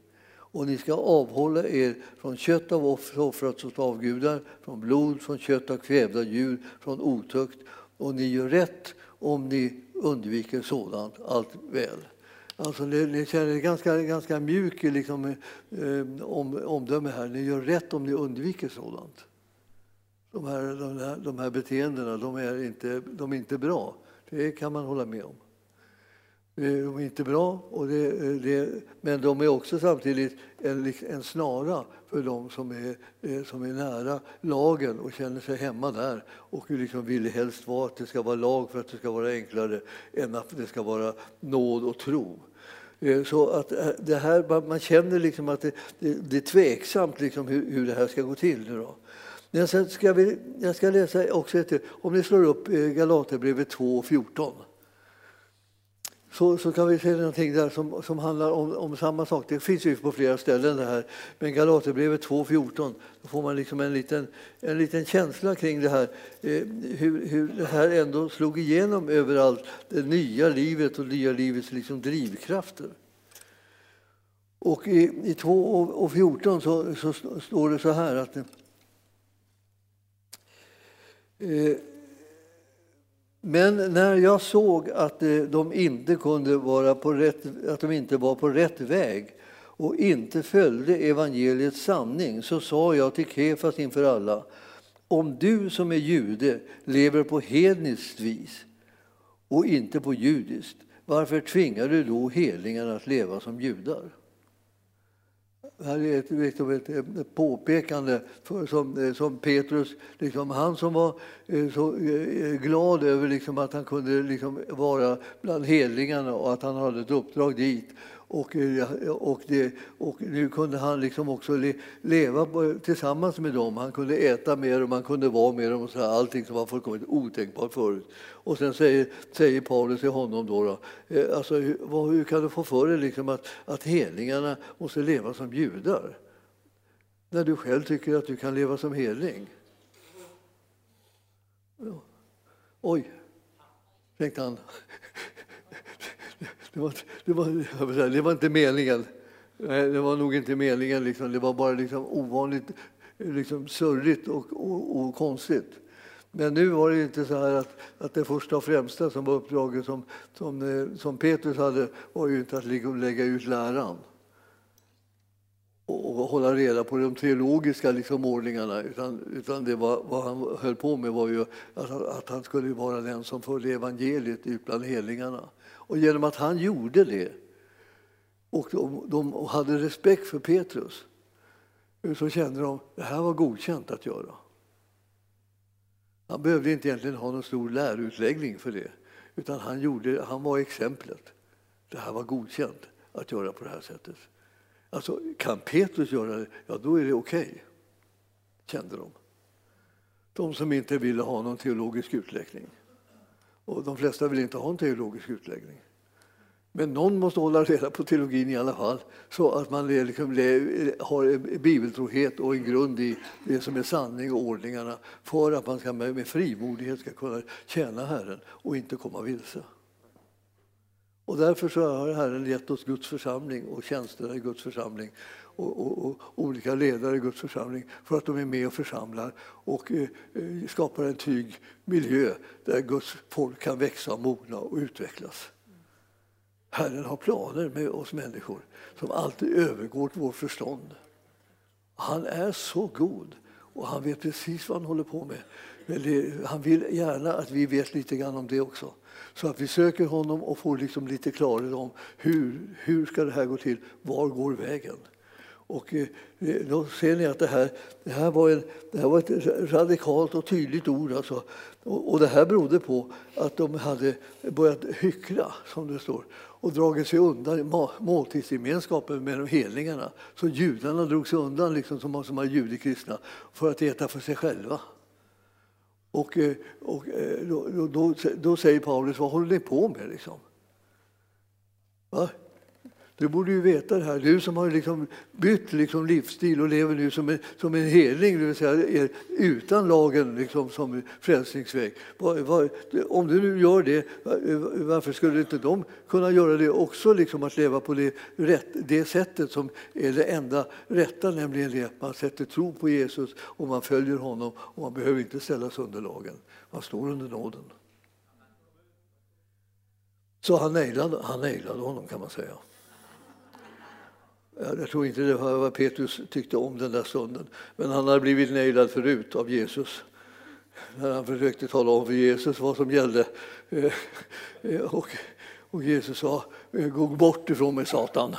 Och ni ska avhålla er från kött av offrats åt avgudar, från blod, från kött av kvävda djur, från otukt. Och ni gör rätt om ni undviker sådant, allt väl. Alltså, ni, ni känner ganska, ganska mjuk liksom, eh, om, omdöme här. Ni gör rätt om ni undviker sådant. De här, de här, de här beteendena de är, inte, de är inte bra. Det kan man hålla med om. Eh, de är inte bra, och det, eh, det, men de är också samtidigt en, en snara för de som är, eh, som är nära lagen och känner sig hemma där och liksom vill helst vara att det ska vara lag för att det ska vara enklare än att det ska vara nåd och tro. Så att det här, man känner liksom att det, det, det är tveksamt liksom hur, hur det här ska gå till. Nu då. Men sen ska vi, jag ska läsa också ett, om ni slår upp Galaterbrevet 2 och 14 så, så kan vi se någonting där som, som handlar om, om samma sak. Det finns ju på flera ställen det här. Men Galaterbrevet 2.14, då får man liksom en liten, en liten känsla kring det här. Eh, hur, hur det här ändå slog igenom överallt, det nya livet och nya livets liksom drivkrafter. Och i, i 2 och 14 så, så står det så här att eh, men när jag såg att eh, de inte kunde vara på rätt, att de inte var på rätt väg och inte följde evangeliets sanning så sa jag till Kefas inför alla om du som är jude lever på hedniskt vis och inte på judiskt varför tvingar du då helingarna att leva som judar? Här är ett, liksom ett, ett påpekande för, som, eh, som Petrus, liksom, han som var eh, så eh, glad över liksom, att han kunde liksom, vara bland helingarna och att han hade ett uppdrag dit och, och, det, och nu kunde han liksom också leva tillsammans med dem. Han kunde äta med dem, han kunde vara med dem. Och så här, allting som var fullkomligt otänkbart förut. Och sen säger, säger Paulus till honom då, då eh, alltså, hur, hur kan du få för dig liksom att, att helingarna måste leva som judar? När du själv tycker att du kan leva som heling. Ja. Oj, tänkte han. Det var, det var, det var inte meningen. Det var nog inte meningen. Liksom. Det var bara liksom ovanligt liksom surrigt och, och, och, konstigt. Men nu var det inte så här att, att det första och främsta som var uppdraget som, som, eh, som Petrus hade var ju inte att liksom lägga ut läran och hålla reda på de teologiska liksom, ordningarna. Utan, utan det var, vad han höll på med var ju att, att han skulle vara den som förde evangeliet ut bland helingarna. Och genom att han gjorde det och de, de hade respekt för Petrus så kände de att det här var godkänt att göra. Han behövde inte egentligen ha någon stor lärutläggning för det utan han, gjorde, han var exemplet. Det här var godkänt att göra på det här sättet. Alltså, kan Petrus göra det, ja då är det okej, okay, kände de. De som inte ville ha någon teologisk utläggning. Och de flesta vill inte ha en teologisk utläggning. Men någon måste hålla reda på teologin i alla fall så att man liksom har bibeltrohet och en grund i det som är sanning och ordningarna för att man ska med frimodighet ska kunna tjäna Herren och inte komma vilse. Och därför så har Herren gett oss Guds församling och tjänsterna i Guds församling och, och, och, olika ledare i Guds församling för att de är med och församlar och eh, eh skapar en trygg miljö där Guds folk kan växa, mogna och utvecklas. Herren har planer med oss människor som alltid övergår vårt förstånd. Han är så god och han vet precis vad han håller på med. Men han vill gärna att vi vet lite grann om det också. Så att vi söker honom och får liksom lite klarhet om hur, hur ska det här gå till? Var går vägen? Och eh, eh, då ser ni att det här, det här, var, en, det här var ett radikalt och tydligt ord. Alltså. Och, och det här berodde på att de hade börjat hyckla, som det står. och dragit sig undan måltidsgemenskapen med de helningarna. Så judarna drog sig undan liksom, som, som var judekristna för att äta för sig själva. Och, eh, och då, då, då, säger Paulus, vad håller ni på med? Liksom? Va? Du borde ju veta det här. Du som har liksom bytt liksom livsstil och lever nu som en, som en helig, det vill säga utan lagen liksom som frälsningsväg. Om du nu gör det, varför skulle inte de kunna göra det också, liksom att leva på det, rätt, det sättet som är det enda rätta, nämligen det att man sätter tro på Jesus och man följer honom och man behöver inte ställas under lagen. Man står under nåden. Så han nailade, han nailade honom kan man säga. Jag tror inte det var vad Petrus tyckte om den där stunden. Men han hade blivit nailad förut av Jesus. När han försökte tala om för Jesus vad som gällde. Eh, och, och Jesus sa, gå bort ifrån mig Satan.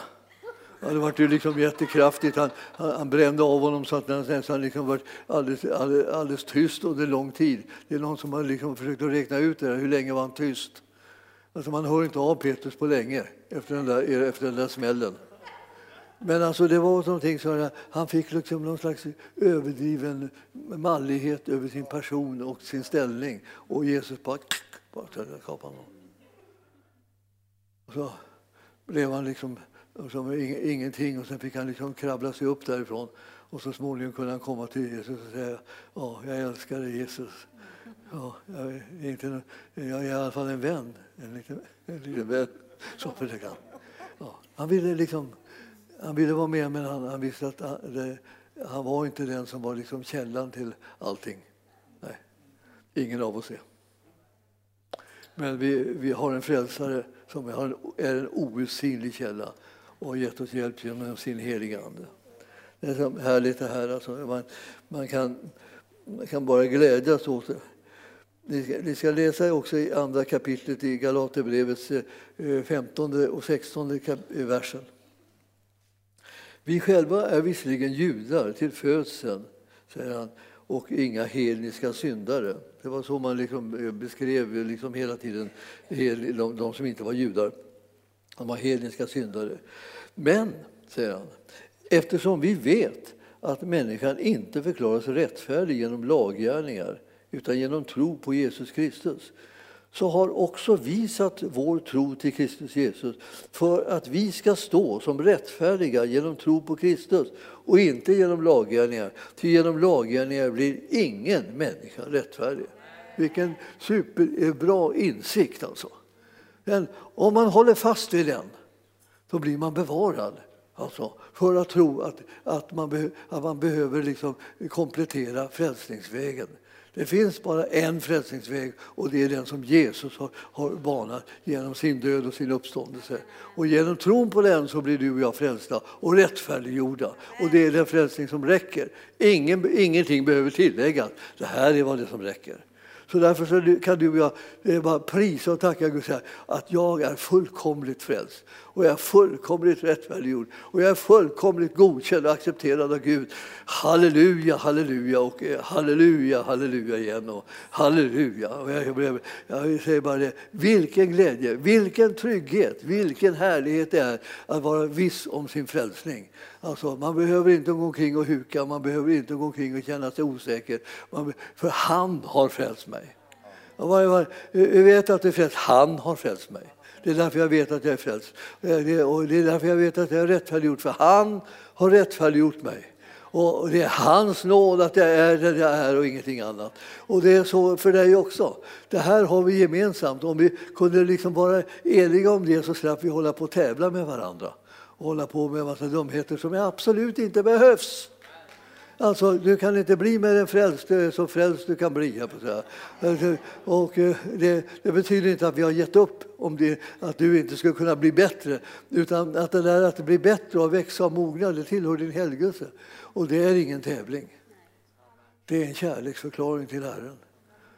Ja, det var ju liksom jättekraftigt. Han, han, han, brände av honom så att han nästan liksom varit alldeles, alldeles, alldeles tyst under lång tid. Det är någon som har liksom försökt att räkna ut det där. hur länge var han tyst. Alltså man hör inte av Petrus på länge efter den där, efter den där smällen. Men alltså det var någonting som han fick liksom någon slags överdriven mallighet över sin person och sin ställning. Och Jesus bara, bara kapade honom. Och så blev han liksom som ingenting och sen fick han liksom krabbla sig upp därifrån. Och så småningom kunde han komma till Jesus och säga ja, jag älskar dig Jesus. Ja, jag, är inte, jag är i alla fall en vän, en liten, en liten vän. Så försökte han. Ja, han ville liksom han ville vara med, men han, han visste att han, det, han var inte den som var liksom källan till allting. Nej, ingen av oss är. Men vi, vi har en frälsare som är en outsinlig källa och har gett oss hjälp genom sin heliga Ande. Det är så härligt det här. Alltså, man, man, kan, man kan bara glädjas åt det. Ni ska, ni ska läsa också i andra kapitlet i Galaterbrevets 15 eh, eh, och 16 versen. Vi själva är visserligen judar till födseln, säger han, och inga hedniska syndare. Det var så man liksom eh, beskrev eh, liksom hela tiden de, de som inte var judar. De var hedniska syndare. Men, säger han, eftersom vi vet att människan inte förklaras rättfärdig genom laggärningar utan genom tro på Jesus Kristus så har också vi satt vår tro till Kristus Jesus för att vi ska stå som rättfärdiga genom tro på Kristus och inte genom laggärningar. Ty genom laggärningar blir ingen människa rättfärdig. Vilken superbra insikt alltså. Men om man håller fast vid den, då blir man bevarad. Alltså, för att tro att, att, man, be, att man behöver liksom komplettera frälsningsvägen. Det finns bara en frälsningsväg och det är den som Jesus har, har banat genom sin död och sin uppståndelse. Och genom tron på den så blir du och jag frälsta och rättfärdiggjorda. Och det är den frälsning som räcker. Ingen, ingenting behöver tilläggas. Det här är vad det som räcker. Så därför så kan du och jag eh, bara prisa och tacka Gud säga att jag är fullkomligt frälst och jag är fullkomligt rättfärdiggjord och jag är fullkomligt godkänd och accepterad av Gud. Halleluja, halleluja och eh, halleluja, halleluja igen och halleluja. Och jag, jag säger bara det, vilken glädje, vilken trygghet, vilken härlighet det är att vara viss om sin frälsning. Alltså, man behöver inte gå omkring och huka, man behöver inte gå omkring och känna sig osäker. Man, för han har frälst mig. Jag vet att det är frälst. Han har frälst mig. Det är därför jag vet att jag är frälst. Eh, och det är därför jag vet att jag är rättfärdiggjord, för han har rättfärdiggjort mig. Och det är hans nåd att jag är den jag är och ingenting annat. Och det är så för dig också. Det här har vi gemensamt. Om vi kunde liksom vara eniga om det så slapp vi hålla på och tävla med varandra och hålla på med en massa dumheter som absolut inte behövs. Alltså, du kan inte bli mer än frälst, så frälst du kan bli. Alltså, och eh, det, det, betyder inte att vi har gett upp om det, att du inte ska kunna bli bättre. Utan att det där att bli bättre och växa och mogna, det tillhör din helgelse. Och det är ingen tävling. Det är en kärleksförklaring till Herren.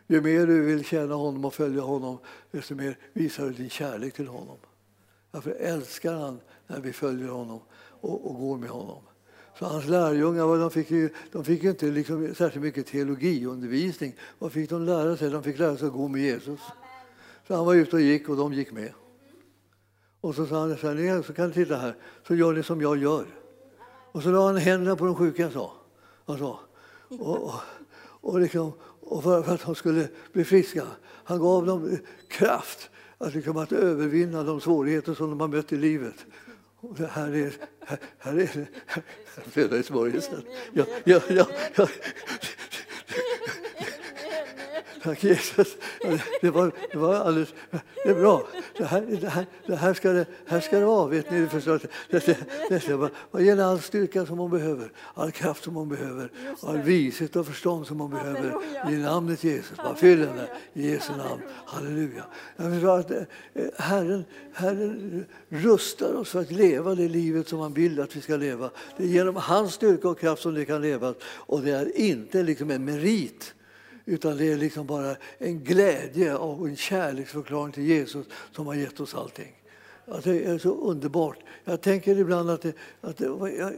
Ju mer du vill tjäna honom och följa honom, desto mer visar du din kärlek till honom. Därför älskar han när vi följer honom och, och går med honom. Så hans lärjungar de fick ju, de fick ju inte liksom särskilt mycket teologiundervisning. Vad fick de lära sig? De fick lära sig att gå med Jesus. Så han var ute och gick och de gick med. Och så sa han så här, så kan ni titta här, så gör ni som jag gör. Och så la han händerna på de sjuka så. Och, så. och, och, och, liksom, och för, för, att de skulle bli friska. Han gav dem kraft att, liksom, att övervinna de svårigheter som de har mött i livet. Och det här är... Här, här är Födelseborgelsen. Ja, ja, ja, ja. Tack Jesus. Det var, det var alldeles... Det är bra. Det här, det här, det här, ska, det, här ska det vara. Vet ni, förstår. Det, det, det, vad gäller all styrka som hon behöver, all kraft som hon behöver, all vishet och förstånd som hon behöver. I namnet Jesus. Bara fyll henne i Jesu namn. Halleluja. Jag förstår att eh, Herren, Herren rustar oss för att leva det livet som han vill att vi ska leva. Det är genom hans styrka och kraft som det kan levas. Och det är inte liksom en merit utan det är liksom bara en glädje och en kärleksförklaring till Jesus som har gett oss allting. Att det är så underbart. Jag tänker ibland att, det, att det, jag,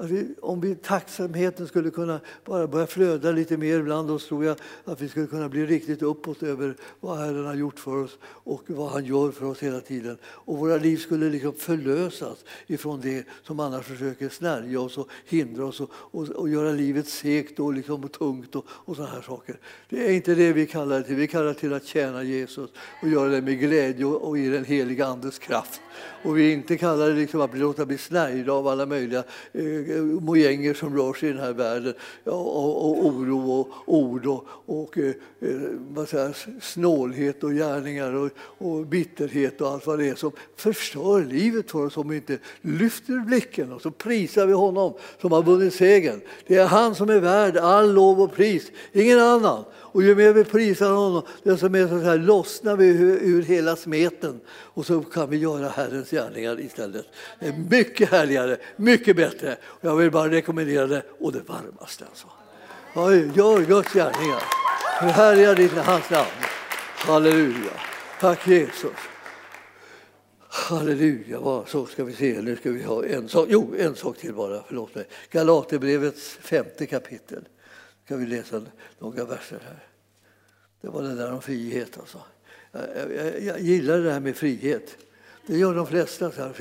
att vi, om vi tacksamheten skulle kunna bara börja flöda lite mer ibland oss tror jag att vi skulle kunna bli riktigt uppåt över vad Herren har gjort för oss och vad han gör för oss hela tiden. Och våra liv skulle liksom förlösas ifrån det som annars försöker snärja oss och hindra oss och, och, och göra livet segt och, liksom och tungt och, och sådana här saker. Det är inte det vi kallar det till. Vi kallar det till att tjäna Jesus och göra det med glädje och, och i den heliga Andes kraft. Och vi inte kallar det liksom att låta bli snärjda av alla möjliga eh, mojänger som rör sig i den här världen. Och, och, oro och ord och, och eh, eh vad säger, snålhet och gärningar och, och bitterhet och allt vad det är som förstör livet för oss om vi inte lyfter blicken och så prisar vi honom som har vunnit segern. Det är han som är värd all lov och pris, ingen annan. Och ju mer vi prisar honom, desto mer så här lossnar vi ur, ur hela smeten och så kan vi göra Herrens gärningar istället. Det är mycket härligare, mycket bättre. Jag vill bara rekommendera det och det varmaste. Alltså. Ja, gör Guds gärningar. Förhärliga ditt hans namn. Halleluja. Tack Jesus. Halleluja. Så ska vi se, nu ska vi ha en sak. Jo, en sak till bara. Förlåt mig. Galaterbrevets femte kapitel. Ska vi läsa några verser här. Det var det där om frihet alltså. Jag, jag, jag gillar det här med frihet. Det gör de flesta, så här,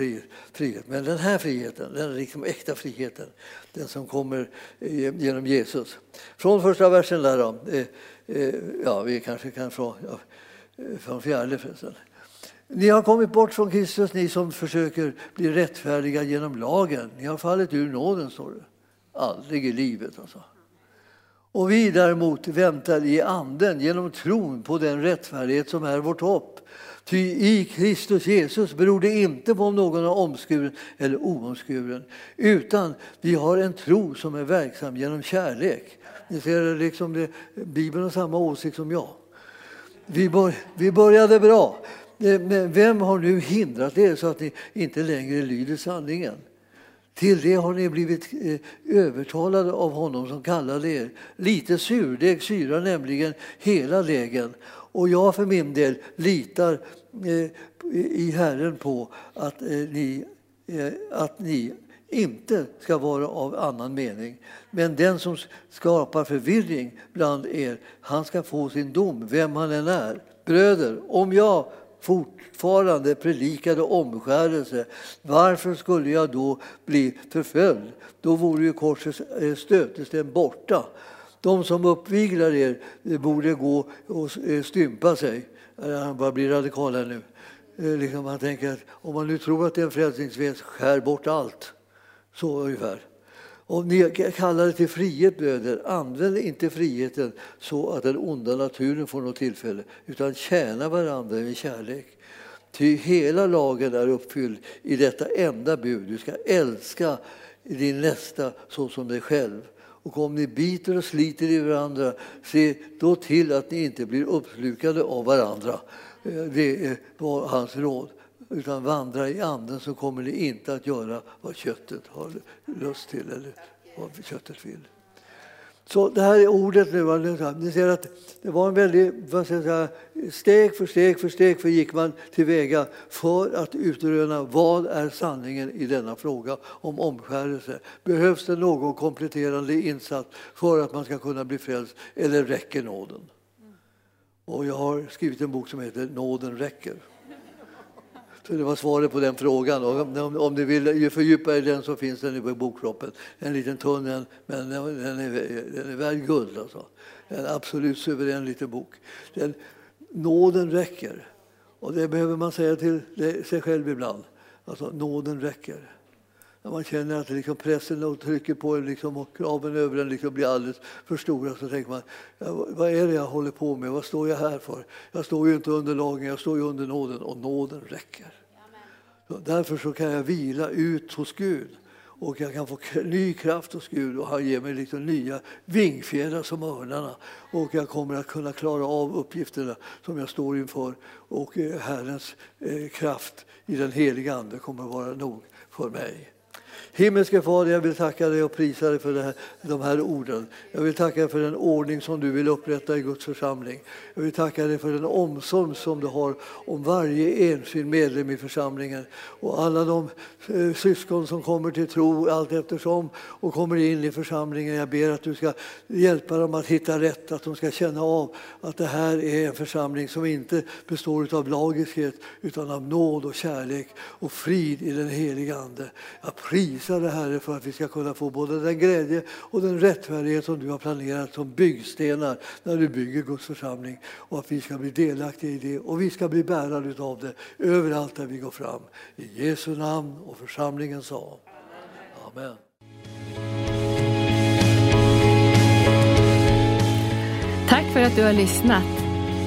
frihet. Men den här friheten, den liksom äkta friheten, den som kommer genom Jesus. Från första versen där då, eh, eh, ja, vi kanske kan från, ja, eh, från fjärde förresten. Ni har kommit bort från Kristus, ni som försöker bli rättfärdiga genom lagen. Ni har fallit ur nåden, står det. Aldrig i livet alltså. Och vi däremot väntar i anden genom tron på den rättfärdighet som är vårt hopp. Ty i Kristus Jesus beror det inte på om någon är omskuren eller oomskuren utan vi har en tro som är verksam genom kärlek. Ni ser, liksom det, Bibeln har samma åsikt som jag. Vi, bör, vi började bra, eh, men vem har nu hindrat er så att ni inte längre lyder sanningen? Till det har ni blivit eh, övertalade av honom som kallade er. Lite surdeg syrar nämligen hela lägen, Och jag för min del litar eh, i Herren på att eh, ni, att ni inte ska vara av annan mening. Men den som skapar förvirring bland er, han ska få sin dom, vem han än är. Bröder, om jag fortfarande predikade omskärelse, varför skulle jag då bli förföljd? Då vore ju korsets eh, stötesten borta. De som uppviglar er eh, borde gå och eh, stympa sig. Han bara blir radikal här nu. Liksom man tänker att om man nu tror att det är en frälsningsväg, skär bort allt. Så ungefär. Om ni kallar det till frihet, bröder, använd inte friheten så att den onda naturen får något tillfälle, utan tjäna varandra med kärlek. Ty hela lagen är uppfylld i detta enda bud. Du ska älska din nästa så som dig själv. Och om ni biter och sliter i varandra, se då till att ni inte blir uppslukade av varandra. Eh, det var hans råd utan vandra i anden så kommer ni inte att göra vad köttet har lust till eller vad köttet vill. Så det här är ordet nu. Ni ser att det var en väldig, vad ska jag säga, steg för steg för steg för gick man tillväga för att utröna vad är sanningen i denna fråga om omskärelse. Behövs det någon kompletterande insats för att man ska kunna bli frälst eller räcker nåden? Och jag har skrivit en bok som heter Nåden räcker. Så det var svaret på den frågan. Och om, om du vill fördjupa dig i den så finns den i bokkroppen. En liten tunn men den är, den är värd guld. Alltså. En absolut suverän liten bok. Den, nåden räcker. Och det behöver man säga till sig själv ibland. Alltså, nåden räcker. När man känner att liksom pressen och trycker på en liksom, och kraven över en liksom blir alldeles för stora så tänker man, vad är det jag håller på med? Vad står jag här för? Jag står ju inte under lagen, jag står ju under nåden och nåden räcker. Så därför så kan jag vila ut hos Gud och jag kan få ny kraft hos Gud och han ger mig liksom nya vingfjädrar som örnarna. Och jag kommer att kunna klara av uppgifterna som jag står inför och eh, Herrens eh, kraft i den heliga Ande kommer att vara nog för mig. Himmelske Fader, jag vill tacka dig och prisa dig för det här, de här orden. Jag vill tacka dig för den ordning som du vill upprätta i Guds församling. Jag vill tacka dig för den omsorg som du har om varje enskild medlem i församlingen och alla de eh, syskon som kommer till tro allt eftersom och kommer in i församlingen. Jag ber att du ska hjälpa dem att hitta rätt, att de ska känna av att det här är en församling som inte består av lagiskhet utan av nåd och kärlek och frid i den heliga Ande. Jag Visa det Herre för att vi ska kunna få både den glädje och den rättfärdighet som du har planerat som byggstenar när du bygger Guds församling och att vi ska bli delaktiga i det och vi ska bli bärare av det överallt där vi går fram. I Jesu namn och församlingen sa Amen. Tack för att du har lyssnat.